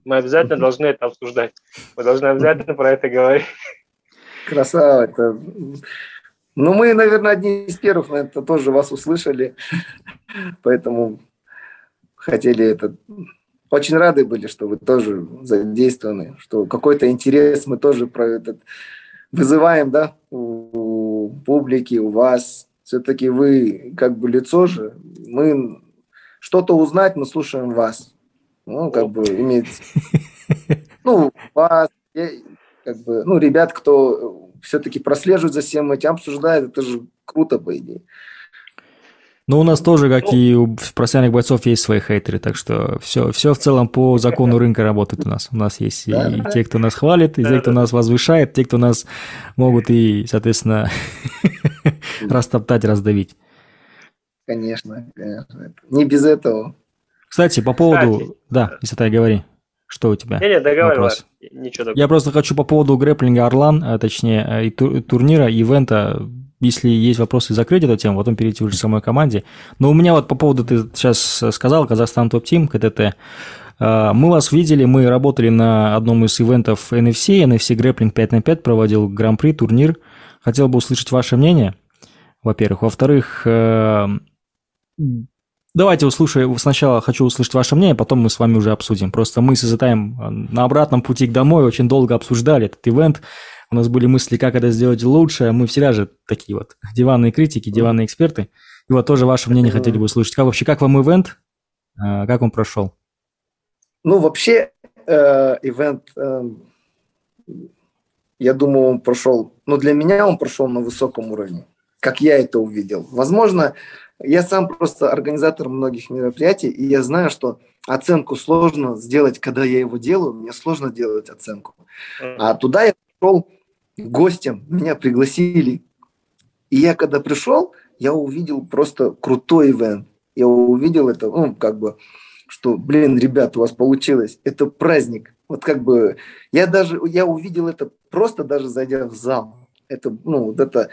мы обязательно должны это обсуждать, мы должны обязательно про это говорить. Красава. Это... Ну, мы, наверное, одни из первых на это тоже вас услышали, поэтому хотели это... Очень рады были, что вы тоже задействованы, что какой-то интерес мы тоже про этот вызываем, да, у публики, у вас. Все-таки вы как бы лицо же, мы что-то узнать, мы слушаем вас. Ну, как бы иметь... (laughs) Ну, вас, как бы, ну, ребят, кто все-таки прослеживает за всем этим, обсуждает, это же круто, по идее. Ну, у нас тоже, как ну, и у профессиональных бойцов, есть свои хейтеры, так что все, все в целом по закону рынка работает у нас. У нас есть да, и да. те, кто нас хвалит, и да, те, кто да. нас возвышает, те, кто нас могут и, соответственно, (laughs) растоптать, раздавить. Конечно, конечно. Не без этого. Кстати, по поводу... Кстати, да, если ты говори. Что у тебя? Не, не, договаривай. Ничего такого. Я просто хочу по поводу грэплинга Орлан, а, точнее, э, и турнира, ивента, если есть вопросы, закрыть эту тему, потом перейти уже к самой команде. Но у меня вот по поводу, ты сейчас сказал, Казахстан Топ-Тим, КТТ, мы вас видели, мы работали на одном из ивентов NFC, NFC Grappling 5 на 5 проводил гран-при, турнир. Хотел бы услышать ваше мнение, во-первых. Во-вторых, э, Давайте услышим, сначала хочу услышать ваше мнение, потом мы с вами уже обсудим. Просто мы с Изотаем э, на обратном пути к домой очень долго обсуждали этот ивент. У нас были мысли, как это сделать лучше. Мы всегда же такие вот (laughs) диванные критики, диванные эксперты. И вот тоже ваше мнение хотели бы услышать. Как вообще, как вам ивент? Э, как он прошел? Ну, вообще, э, ивент, э, я думаю, он прошел, но для меня он прошел на высоком уровне, как я это увидел. Возможно, я сам просто организатор многих мероприятий, и я знаю, что оценку сложно сделать, когда я его делаю, мне сложно делать оценку. А туда я пришел гостем, меня пригласили. И я когда пришел, я увидел просто крутой ивент. Я увидел это, ну, как бы, что, блин, ребят, у вас получилось. Это праздник. Вот как бы, я даже, я увидел это просто даже зайдя в зал. Это, ну, вот это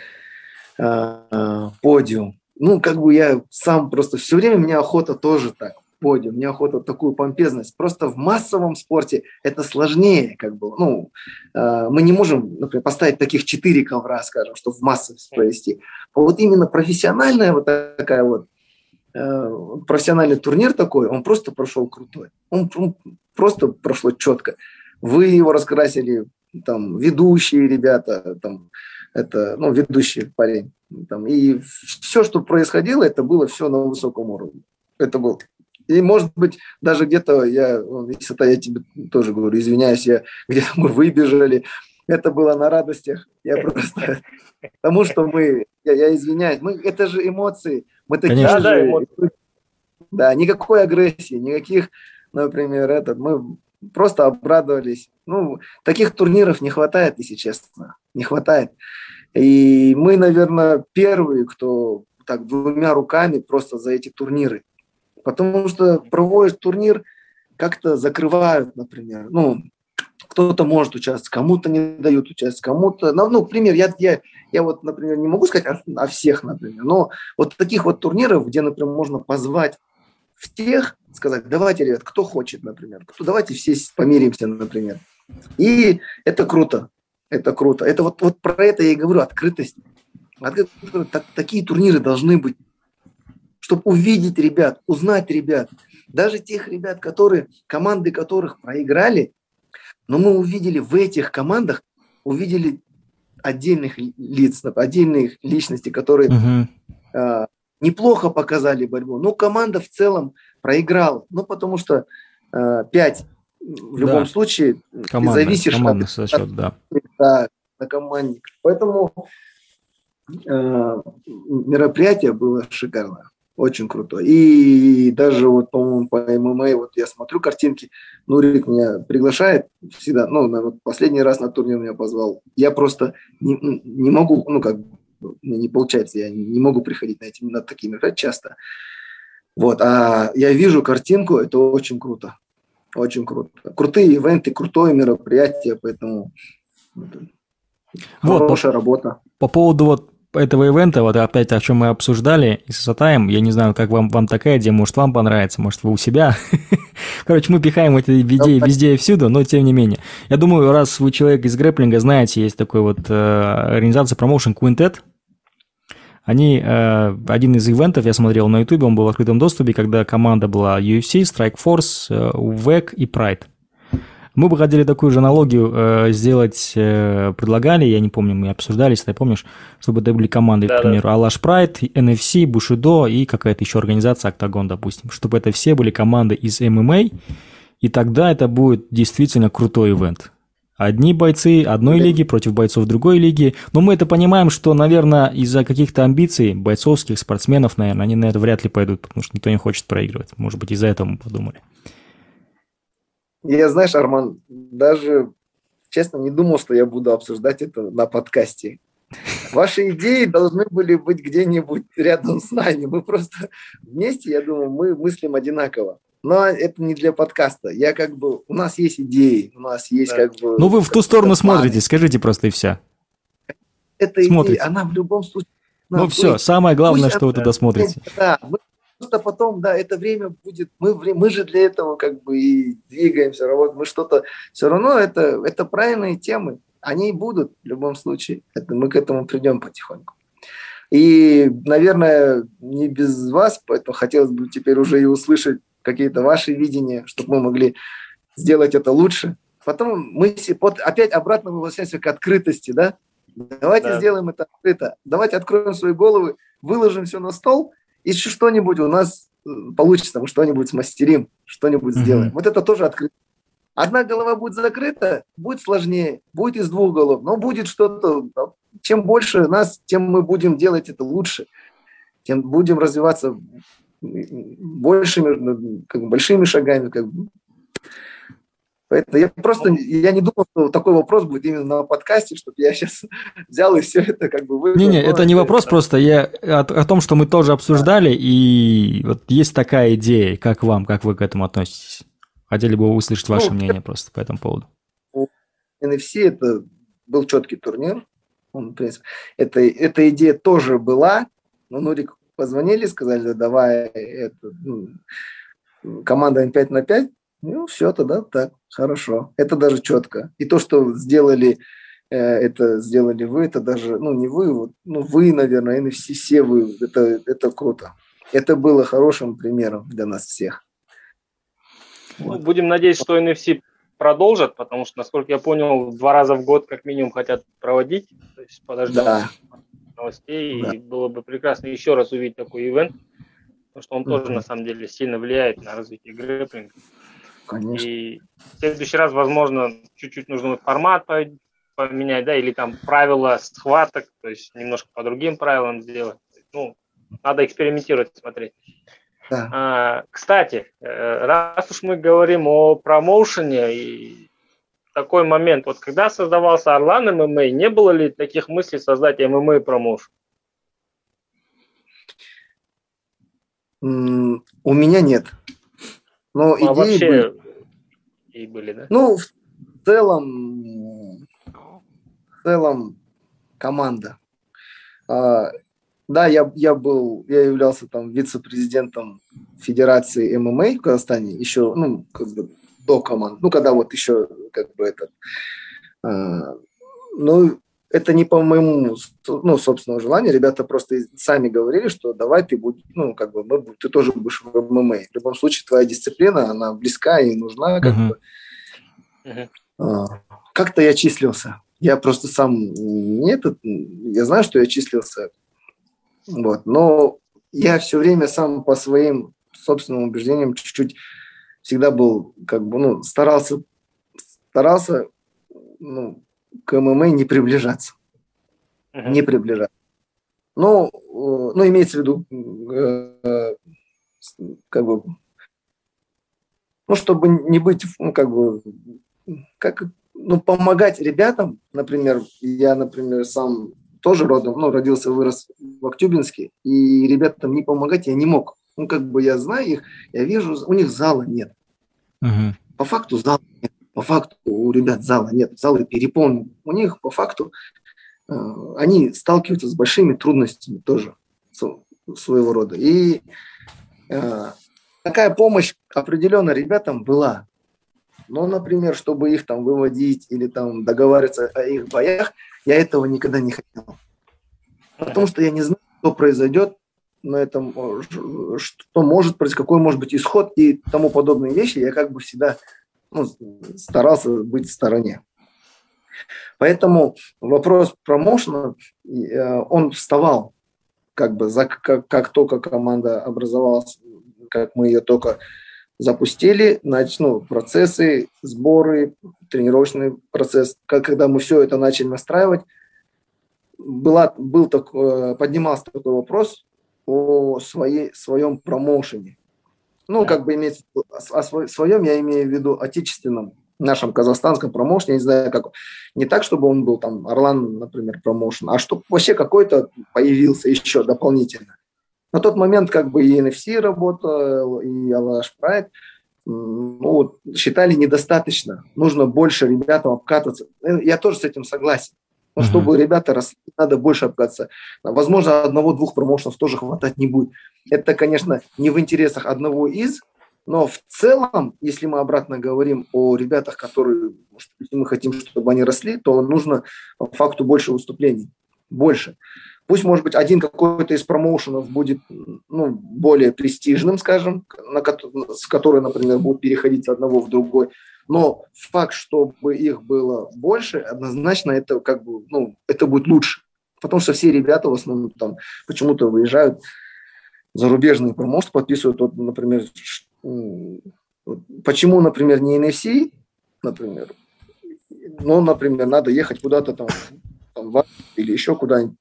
э, подиум. Ну, как бы я сам просто все время, мне охота тоже так подиум, мне охота такую помпезность. Просто в массовом спорте это сложнее, как бы, ну, э, мы не можем, например, поставить таких четыре ковра, скажем, чтобы в массовость провести. А вот именно профессиональная вот такая вот э, профессиональный турнир такой, он просто прошел крутой. Он, он просто прошло четко. Вы его раскрасили, там, ведущие ребята, там, это, ну, ведущий парень. Там, и все, что происходило, это было все на высоком уровне. Это был и, может быть, даже где-то я, если это я тебе тоже говорю, извиняюсь, я где-то мы выбежали, это было на радостях. Я просто... Потому что мы... Я, я извиняюсь. Мы, это же эмоции. Мы такие Конечно. же... Да, эмоции. Да, никакой агрессии, никаких, например, этот... Мы просто обрадовались. Ну, таких турниров не хватает, если честно. Не хватает. И мы, наверное, первые, кто так двумя руками просто за эти турниры. Потому что проводишь турнир, как-то закрывают, например. Ну, кто-то может участвовать, кому-то не дают участвовать, кому-то... Ну, ну, пример, я, я, я вот, например, не могу сказать о, о всех, например, но вот таких вот турниров, где, например, можно позвать всех, сказать, давайте, ребят, кто хочет, например, кто, давайте все помиримся, например. И это круто, это круто. Это вот, вот про это я и говорю, открытость. Открытость. Так, такие турниры должны быть чтобы увидеть ребят, узнать ребят. Даже тех ребят, которые, команды которых проиграли, но мы увидели в этих командах, увидели отдельных лиц, отдельных личностей, которые Мгм. э, неплохо показали борьбу. Но команда в целом проиграла. Ну, потому что э, пять в любом Да. случае ты Командный, зависишь командный от, сосчет, да. да, на командник. Поэтому э, мероприятие было шикарное. Очень круто. И даже вот, по-моему, по ММА, вот я смотрю картинки, Нурик меня приглашает всегда, ну, на, вот последний раз на турнир меня позвал. Я просто не, не могу, ну, как, не получается, я не могу приходить на, эти, на такие мероприятия часто. Вот, а я вижу картинку, это очень круто. Очень круто. Крутые ивенты, крутое мероприятие, поэтому Вот, хорошая работа. По поводу вот этого ивента, вот опять о чем мы обсуждали и с Сатаем, я не знаю, как вам, вам такая идея, может, вам понравится, может, вы у себя. (laughs) Короче, мы пихаем эти идеи везде и всюду, но тем не менее. Я думаю, раз вы человек из грэплинга, знаете, есть такой вот э, организация Promotion Quintet, они, э, один из ивентов, я смотрел на YouTube, он был в открытом доступе, когда команда была UFC, Strikeforce, э, UVEC и Pride. Мы бы хотели такую же аналогию э, сделать, э, предлагали, я не помню, мы обсуждали, если ты помнишь, чтобы это были команды, Да, к примеру, Алаш Прайд, NFC, Бушидо и какая-то еще организация, Октагон, допустим, чтобы это все были команды из ММА, и тогда это будет действительно крутой ивент. Одни бойцы одной лиги против бойцов другой лиги. Но мы это понимаем, что, наверное, из-за каких-то амбиций бойцовских спортсменов, наверное, они на это вряд ли пойдут, потому что никто не хочет проигрывать. Может быть, из-за этого мы подумали. Я, знаешь, Арман, даже, честно, не думал, что я буду обсуждать это на подкасте. Ваши идеи должны были быть где-нибудь рядом с нами. Мы просто вместе, я думаю, мы мыслим одинаково. Но это не для подкаста. Я как бы... У нас есть идеи, у нас есть Да. как бы... Ну, вы в ту сторону планы. смотрите, скажите просто и все. Эта смотрите. идея, она в любом случае... Ну, все, быть. самое главное, Пусть что вы это- туда смотрите. Да, мы просто потом, да, это время будет, мы, мы же для этого как бы и двигаемся, работаем, мы что-то, все равно это, это правильные темы, они будут в любом случае, это, мы к этому придем потихоньку. И, наверное, не без вас, поэтому хотелось бы теперь уже и услышать какие-то ваши видения, чтобы мы могли сделать это лучше. Потом мы вот опять обратно мы возвращаемся к открытости, да? Давайте Да. сделаем это открыто. Давайте откроем свои головы, выложим все на стол, и что-нибудь у нас э, получится, мы что-нибудь смастерим, что-нибудь Мгм. сделаем. Вот это тоже открыто. Одна голова будет закрыта, будет сложнее, будет из двух голов, но будет что-то. Чем больше нас, тем мы будем делать это лучше, тем будем развиваться большими, как бы большими шагами. Как бы. Поэтому я просто я не думал, что такой вопрос будет именно на подкасте, чтобы я сейчас (laughs) взял и все это как бы вывел. Не-не, это не вопрос, просто я о, о том, что мы тоже обсуждали, и вот есть такая идея, как вам, как вы к этому относитесь? Хотели бы услышать ваше ну, мнение просто по этому поводу. NFC это был четкий турнир. Он, в принципе, это, эта идея тоже была, но Нурик позвонили, сказали, давай это, ну, команда 5 на 5, ну, все, тогда так, хорошо. Это даже четко. И то, что сделали, э, это сделали вы, это даже, ну, не вы, вот, ну, вы, наверное, и все, все вы, это, это круто. Это было хорошим примером для нас всех. Ну, будем надеяться, что NFC продолжат, потому что, насколько я понял, два раза в год как минимум хотят проводить. То есть подождем да. Новостей, да. и было бы прекрасно еще раз увидеть такой ивент, потому что он mm-hmm. тоже, на самом деле, сильно влияет на развитие грэпплинга. Конечно. И в следующий раз, возможно, чуть-чуть нужно формат поменять, да, или там правила схваток, то есть немножко по другим правилам сделать. Ну, надо экспериментировать, смотреть. Да. А, кстати, э, раз уж мы говорим о промоушене, и такой момент, вот когда создавался Орлан ММА, не было ли таких мыслей создать ММА промоушен? У меня нет. Но а идеи вообще были. И были, да? Ну, в целом, в целом команда. А, да, я, я был, я являлся там вице-президентом Федерации ММА в Казахстане еще, ну, как бы до команд, ну, когда вот еще, как бы, это, а, ну, это не по моему, ну, собственному желанию. Ребята просто сами говорили, что давай ты будешь, ну, как бы, мы, ты тоже будешь в ММА. В любом случае, твоя дисциплина, она близка и нужна, как uh-huh. бы. Uh-huh. А, как-то я числился. Я просто сам не этот, я знаю, что я числился. Вот, но я все время сам по своим собственным убеждениям чуть-чуть всегда был, как бы, ну, старался, старался, ну, к ММА не приближаться. Uh-huh. Не приближаться. Ну, э, ну, имеется в виду, э, как бы, ну, чтобы не быть, ну, как бы, как, ну, помогать ребятам, например, я, например, сам тоже родом, ну, родился, вырос в Актюбинске, и ребятам не помогать я не мог. Ну, как бы я знаю их, я вижу, у них зала нет. Uh-huh. По факту зала нет. По факту у ребят зала нет, залы переполнены. У них по факту э, они сталкиваются с большими трудностями тоже своего рода. И э, такая помощь определенно ребятам была. Но, например, чтобы их там выводить или там договариваться о их боях, я этого никогда не хотел. Потому что я не знаю, что произойдет на этом, что может произойти, какой может быть исход и тому подобные вещи. Я как бы всегда ну, старался быть в стороне. Поэтому вопрос промоушена, э, он вставал, как бы, за, как, как только команда образовалась, как мы ее только запустили, значит, ну, процессы, сборы, тренировочный процесс, как, когда мы все это начали настраивать, была, был так, э, поднимался такой вопрос о своей, своем промоушене. Ну, как бы иметь о своем, я имею в виду отечественном, нашем казахстанском промоушене, я не знаю, как, не так, чтобы он был там Орлан, например, промоушен, а чтобы вообще какой-то появился еще дополнительно. На тот момент как бы и NFC работал, и Алаш Прайд, ну, считали недостаточно. Нужно больше ребятам обкатываться. Я тоже с этим согласен. Но mm-hmm. чтобы ребята росли, надо больше обкататься. Возможно, одного-двух промоушенов тоже хватать не будет. Это, конечно, не в интересах одного из, но в целом, если мы обратно говорим о ребятах, которые, быть, мы хотим, чтобы они росли, то нужно по факту больше выступлений. Больше. Пусть, может быть, один какой-то из промоушенов будет ну, более престижным, скажем, на, с которой, например, будут переходить с одного в другой. Но факт, чтобы их было больше, однозначно это как бы, ну, это будет лучше. Потому что все ребята в основном там почему-то выезжают зарубежные промоушены, подписывают, вот, например, почему, например, не NFC, например. Ну, например, надо ехать куда-то там, там в или еще куда-нибудь,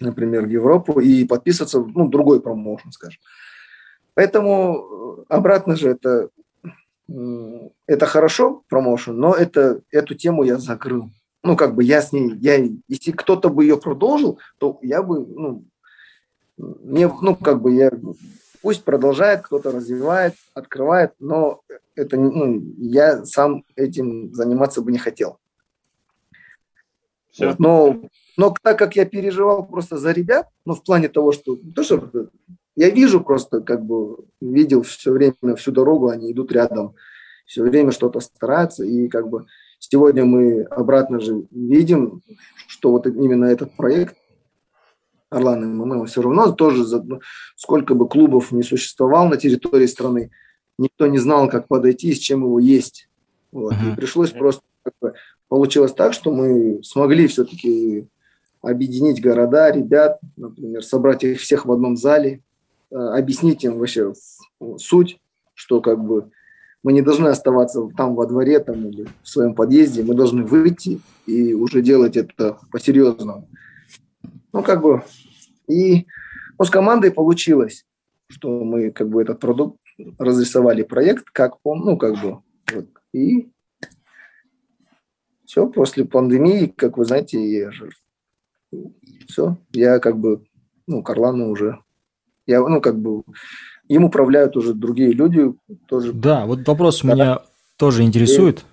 например, в Европу и подписываться, ну, другой промоушен, скажем. Поэтому обратно же это, это хорошо, промоушен, но это, эту тему я закрыл. Ну, как бы я с ней, я, если кто-то бы ее продолжил, то я бы, ну, мне, ну, как бы я, пусть продолжает, кто-то развивает, открывает, но это, ну, я сам этим заниматься бы не хотел. Все. Но, но так как я переживал просто за ребят, ну, в плане того, что, то, что я вижу просто, как бы, видел все время, всю дорогу, они идут рядом, все время что-то стараются, и как бы сегодня мы обратно же видим, что вот именно этот проект Орлан МММ все равно тоже, ну, сколько бы клубов не существовал на территории страны, никто не знал, как подойти, с чем его есть. Вот. Uh-huh. И пришлось просто как бы, получилось так, что мы смогли все-таки объединить города, ребят, например, собрать их всех в одном зале, э, объяснить им вообще суть, что как бы мы не должны оставаться там во дворе там, или в своем подъезде, мы должны выйти и уже делать это по-серьезному. Ну, как бы, и ну, с командой получилось, что мы как бы этот продукт разрисовали проект, как он, ну, как бы, вот, и все, после пандемии, как вы знаете, я же, все, я как бы, ну, Карлану уже, я, ну, как бы, им управляют уже другие люди тоже. Да, вот вопрос да. меня тоже интересует.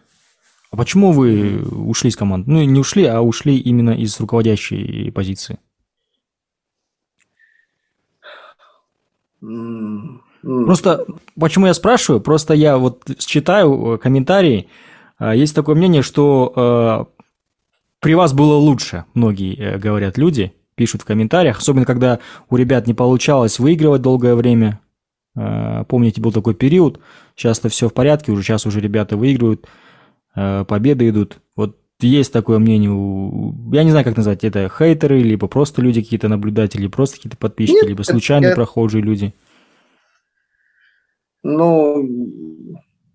А почему вы ушли из команды? Ну, не ушли, а ушли именно из руководящей позиции. Просто почему я спрашиваю? Просто я вот читаю э, комментарии. А, есть такое мнение, что э, при вас было лучше, многие э, говорят люди, пишут в комментариях, особенно когда у ребят не получалось выигрывать долгое время. Помните, был такой период, сейчас-то все в порядке, уже сейчас уже ребята выигрывают, победы идут. Вот есть такое мнение у... Я не знаю, как назвать это, хейтеры, либо просто люди какие-то наблюдатели, просто какие-то подписчики, Нет, либо случайные я... прохожие люди. Ну,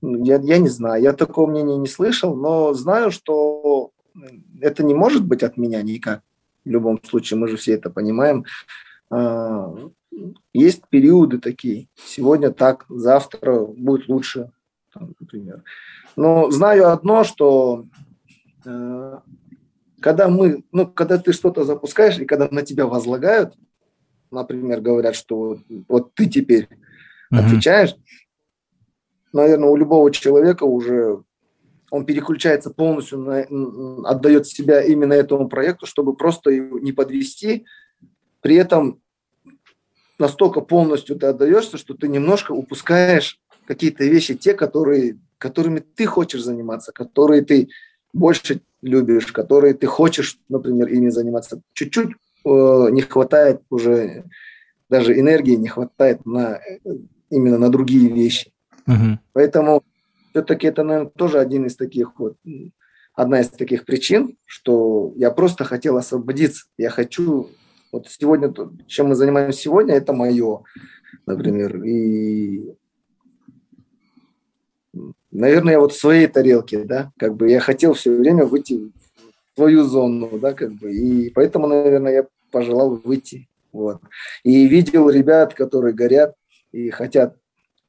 я, я не знаю, я такого мнения не слышал, но знаю, что это не может быть от меня никак. В любом случае, мы же все это понимаем. А, есть периоды такие. Сегодня так, завтра будет лучше, например. Но знаю одно, что Э, когда мы, ну, когда ты что-то запускаешь, и когда на тебя возлагают, например, говорят, что вот, ты теперь uh-huh. отвечаешь, наверное, у любого человека уже он переключается полностью, на, отдает себя именно этому проекту, чтобы просто его не подвести. При этом настолько полностью ты отдаешься, что ты немножко упускаешь какие-то вещи, те, которые, которыми ты хочешь заниматься, которые ты больше любишь, которые ты хочешь, например, ими заниматься. Чуть-чуть э, не хватает уже, даже энергии не хватает на именно на другие вещи. Uh-huh. Поэтому все-таки это, наверное, тоже один из таких вот, одна из таких причин, что я просто хотел освободиться. Я хочу, вот сегодня, чем мы занимаемся сегодня, это мое, например. И наверное, я вот в своей тарелке, да, как бы я хотел все время выйти в свою зону, да, как бы, и поэтому, наверное, я пожелал выйти, вот. И видел ребят, которые горят и хотят,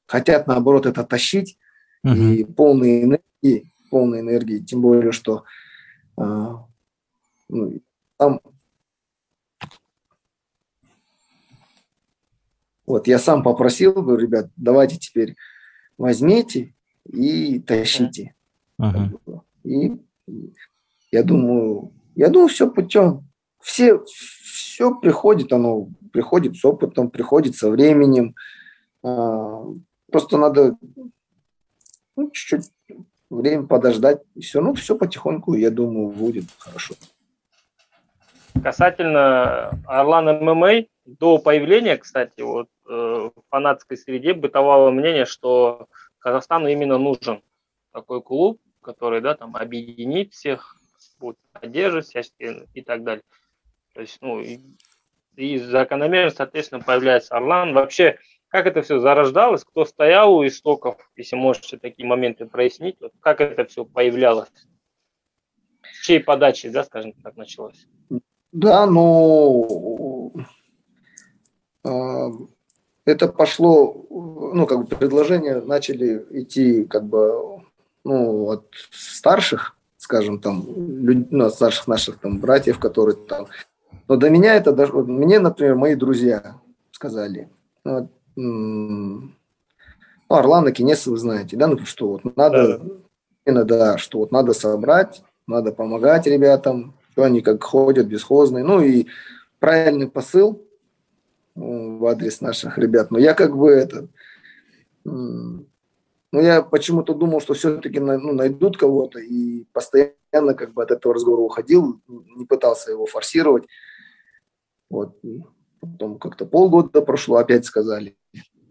хотят, наоборот, это тащить, uh-huh. и полные энергии, полные энергии, тем более, что а, ну, там Вот я сам попросил, говорю, ребят, давайте теперь возьмите и тащите. Ага. И я думаю, я думаю, все путем. Все, все приходит, оно приходит с опытом, приходит со временем. А, просто надо ну, чуть-чуть время подождать, и все. Ну, все потихоньку, я думаю, будет хорошо. Касательно Орлана ММА, до появления, кстати, вот э, в фанатской среде бытовало мнение, что Казахстану именно нужен такой клуб, который, да, там объединит всех, будет поддерживать всячески и так далее. То есть, ну, и, и закономерно, соответственно, появляется Орлан. Вообще, как это все зарождалось, кто стоял у истоков, если можете такие моменты прояснить, вот как это все появлялось, с чьей подачи, да, скажем так, началось? Да, ну, это пошло, ну, как бы предложения начали идти, как бы, ну, от старших, скажем, там, люд, ну, от старших наших там братьев, которые там. Но до меня это даже, мне, например, мои друзья сказали, ну, ну Орлан и Кинес, вы знаете, да, ну, что вот надо, да. да, что вот надо собрать, надо помогать ребятам, что они как ходят бесхозные, ну и правильный посыл, в адрес наших ребят. Но я как бы это... Ну, я почему-то думал, что все-таки ну, найдут кого-то, и постоянно как бы от этого разговора уходил, не пытался его форсировать. Вот. Потом как-то полгода прошло, опять сказали,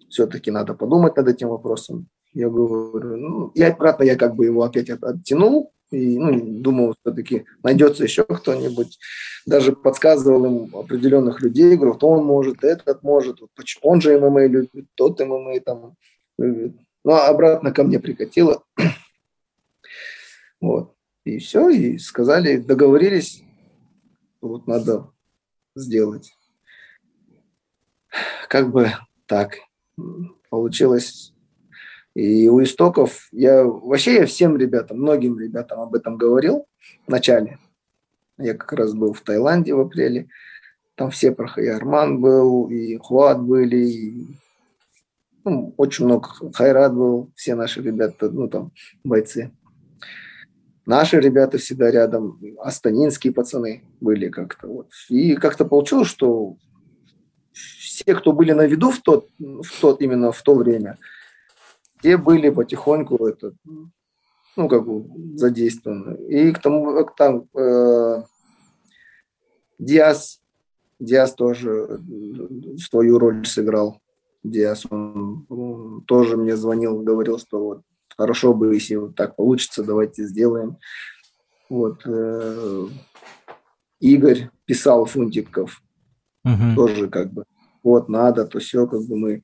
все-таки надо подумать над этим вопросом. Я говорю, ну, и обратно я как бы его опять оттянул, и ну, думал, все-таки найдется еще кто-нибудь. Даже подсказывал им определенных людей, говорю, вот он может, этот может, он же ММА любит, тот ММА там любит. Ну, а обратно ко мне прикатило. (clears throat) Вот. И все, и сказали, договорились, вот надо сделать. Как бы так получилось и у истоков я вообще я всем ребятам, многим ребятам об этом говорил в начале. Я как раз был в Таиланде в апреле. Там все проходили. Арман был, и Хуат были, и ну, очень много. Хайрат был, все наши ребята, ну там бойцы. Наши ребята всегда рядом, астанинские пацаны были как-то. Вот. И как-то получилось, что все, кто были на виду в тот, в тот именно в то время – те были потихоньку это, ну, как бы задействованы. И к тому, к там, э, Диас, Диас тоже свою роль сыграл. Диас, он, он тоже мне звонил, говорил, что вот хорошо бы, если вот так получится, давайте сделаем. Вот. Э, Игорь писал Фунтиков, угу. тоже как бы, вот надо, то все, как бы мы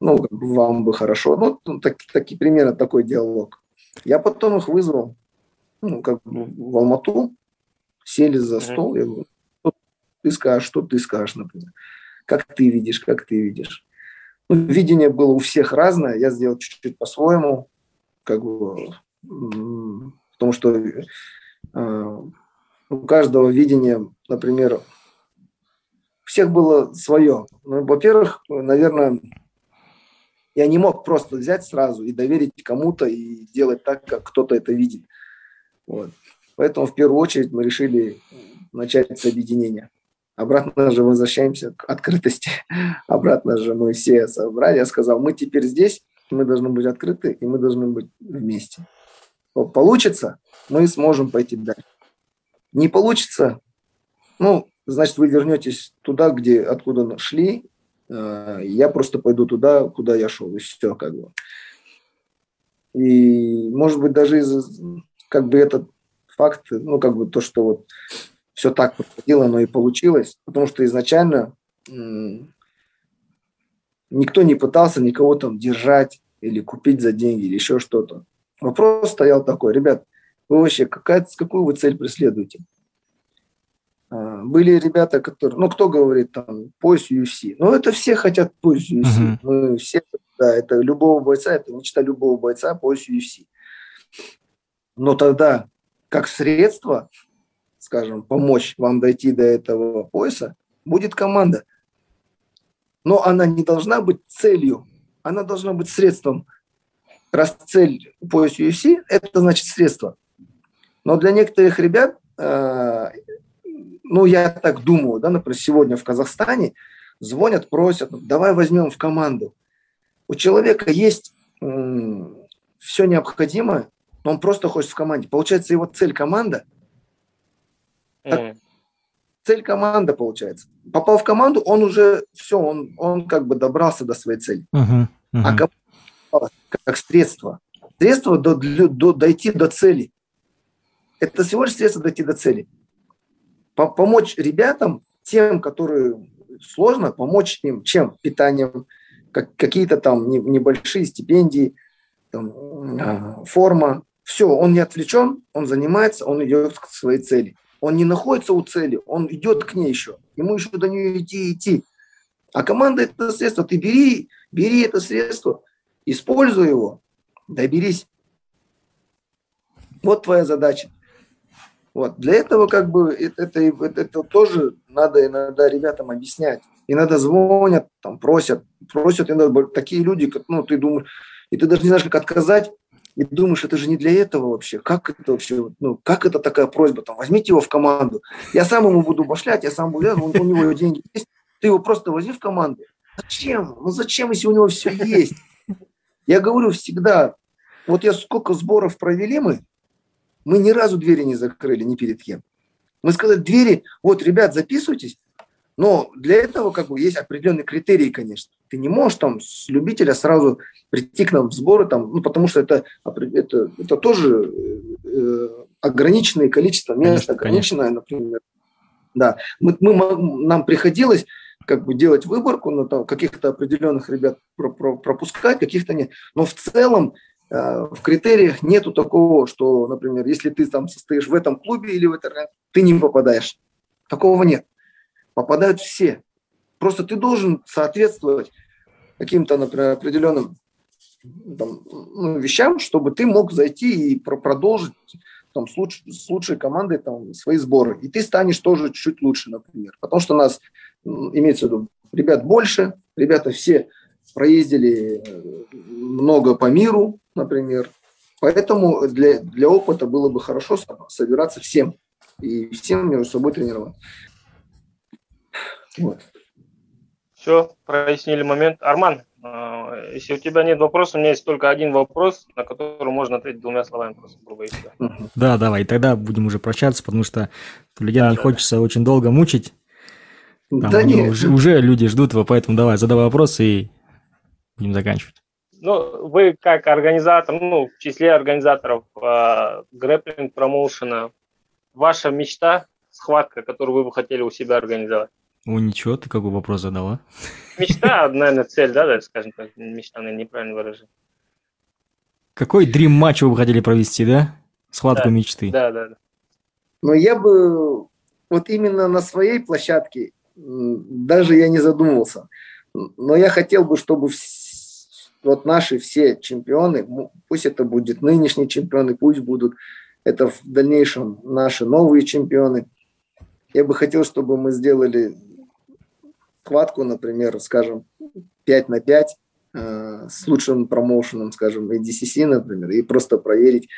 ну, вам бы хорошо. Ну, ну, так, таки, примерно такой диалог. Я потом их вызвал, ну, как бы в Алмату, сели за стол, я говорю, что ты скажешь, что ты скажешь, например. Как ты видишь, как ты видишь. Ну, видение было у всех разное, я сделал чуть-чуть по-своему, как бы, потому что э, у каждого видения, например, всех было свое. Ну, во-первых, наверное, я не мог просто взять сразу и доверить кому-то и делать так, как кто-то это видит. Вот. Поэтому в первую очередь мы решили начать с объединения. Обратно же возвращаемся к открытости. (laughs) Обратно же мы все собрали. Я сказал, мы теперь здесь, мы должны быть открыты, и мы должны быть вместе. Получится, мы сможем пойти дальше. Не получится, ну, значит, вы вернетесь туда, где, откуда шли, Э, я просто пойду туда, куда я шел, и все как бы. И, может быть, даже из как бы этот факт, ну, как бы то, что вот все так происходило, оно и получилось, потому что изначально никто не пытался никого там держать или купить за деньги или еще что-то. Вопрос стоял такой, ребят, вы вообще какая, какую вы цель преследуете? А, были ребята, которые, ну, кто говорит там пояс UFC? Ну, это все хотят пояс UFC. Uh-huh. Мы все, да, это любого бойца, это мечта любого бойца пояс UFC. Но тогда, как средство, скажем, помочь вам дойти до этого пояса, будет команда. Но она не должна быть целью, она должна быть средством. Раз цель пояс UFC, это значит средство. Но для некоторых ребят а, ну, я так думаю, да, например, сегодня в Казахстане звонят, просят, давай возьмем в команду. У человека есть м- все необходимое, но он просто хочет в команде. Получается, его цель команда. Mm. Цель команда получается. Попал в команду, он уже все, он, он как бы добрался до своей цели. Uh-huh, uh-huh. А команда как средство. Средство до, до, дойти до цели. Это всего лишь средство дойти до цели помочь ребятам, тем, которые сложно, помочь им чем? Питанием, как, какие-то там небольшие стипендии, там, а, форма. Все, он не отвлечен, он занимается, он идет к своей цели. Он не находится у цели, он идет к ней еще. Ему еще до нее идти идти. А команда – это средство. Ты бери, бери это средство, используй его, доберись. Вот твоя задача. Вот. Для этого как бы это, это, это тоже надо иногда ребятам объяснять. Иногда звонят, там, просят, просят иногда такие люди, как, ну, ты думаешь, и ты даже не знаешь, как отказать, и думаешь, это же не для этого вообще. Как это вообще, ну, как это такая просьба? Там, возьмите его в команду. Я сам ему буду башлять, я сам буду, у, у него деньги есть. Ты его просто возьми в команду. Зачем? Ну зачем, если у него все есть? Я говорю всегда, вот я сколько сборов провели мы, мы ни разу двери не закрыли ни перед кем. Мы сказали, двери, вот, ребят, записывайтесь, но для этого как бы есть определенные критерии, конечно. Ты не можешь там с любителя сразу прийти к нам в сборы, там, ну, потому что это, это, это тоже э, ограниченное количество мест, конечно, ограниченное, конечно. например. Да, мы, мы, нам приходилось как бы делать выборку, на там, каких-то определенных ребят пропускать, каких-то нет. Но в целом в критериях нету такого, что, например, если ты там состоишь в этом клубе или в этой ты не попадаешь. Такого нет попадают все. Просто ты должен соответствовать каким-то, например, определенным там, ну, вещам, чтобы ты мог зайти и про продолжить там, с, луч, с лучшей командой там, свои сборы. И ты станешь тоже чуть лучше, например. Потому что у нас, имеется в виду, ребят больше, ребята все проездили э, много по миру, например. Поэтому для, для опыта было бы хорошо собираться всем и всем между собой тренировать. Вот. Все, прояснили момент. Арман, а, если у тебя нет вопросов, у меня есть только один вопрос, на который можно ответить двумя словами просто, грубо говоря. Да, давай, тогда будем уже прощаться, потому что людей да, не да, хочется очень долго мучить. Там да нет. Уже, уже люди ждут его, поэтому давай, задавай вопрос и будем заканчивать. Ну, вы как организатор, ну, в числе организаторов э, грэпплинг промоушена, ваша мечта, схватка, которую вы бы хотели у себя организовать? О, ничего, ты какой вопрос задала? Мечта, наверное, цель, да, да, скажем так, мечта, наверное, неправильно выражение. Какой дрим матч вы бы хотели провести, да? Схватку да, мечты. Да, да, да. Но я бы вот именно на своей площадке даже я не задумывался. Но я хотел бы, чтобы вот наши все чемпионы, пусть это будет нынешние чемпионы, пусть будут это в дальнейшем наши новые чемпионы. Я бы хотел, чтобы мы сделали схватку, например, скажем, 5 на 5 э, с лучшим промоушеном, скажем, ADCC, например, и просто проверить,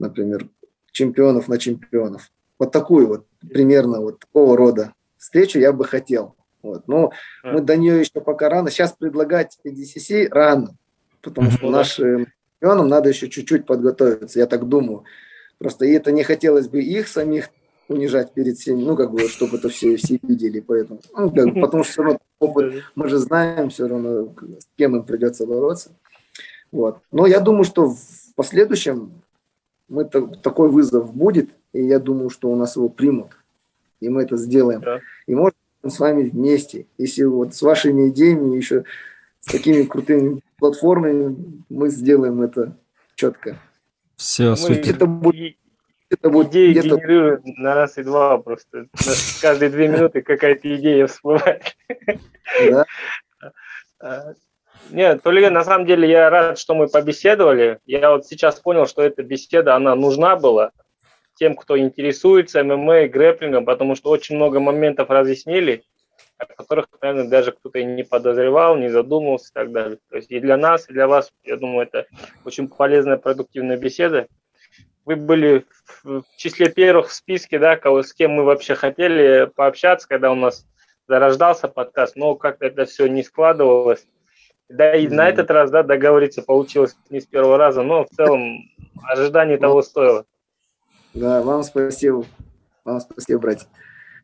например, чемпионов на чемпионов. Вот такую вот, примерно вот такого рода встречу я бы хотел. Вот. Но мы до нее еще пока рано. Сейчас предлагать ADCC рано, потому что нашим чемпионам надо еще чуть-чуть подготовиться, я так думаю. Просто и это не хотелось бы их самих унижать перед всеми, ну, как бы, чтобы это все, все видели, поэтому, ну, как, потому что все равно (laughs) опыт, мы же знаем все равно, с кем им придется бороться. Вот. Но я думаю, что в последующем мы такой вызов будет, и я думаю, что у нас его примут, и мы это сделаем. Да. И может с вами вместе, если вот с вашими идеями, еще с такими крутыми платформами, мы сделаем это четко. Все, супер. Это будет это будет идеи генерируют на раз и два просто. Каждые две минуты какая-то идея всплывает. Да. А, нет, Толия, на самом деле я рад, что мы побеседовали. Я вот сейчас понял, что эта беседа, она нужна была тем, кто интересуется ММА и грэплингом, потому что очень много моментов разъяснили, о которых, наверное, даже кто-то и не подозревал, не задумывался и так далее. То есть и для нас, и для вас, я думаю, это очень полезная, продуктивная беседа вы были в числе первых в списке, да, кого, с кем мы вообще хотели пообщаться, когда у нас зарождался подкаст, но как-то это все не складывалось. Да, и mm-hmm. на этот раз, да, договориться получилось не с первого раза, но в целом ожидание того стоило. Да, вам спасибо. Вам спасибо, братья.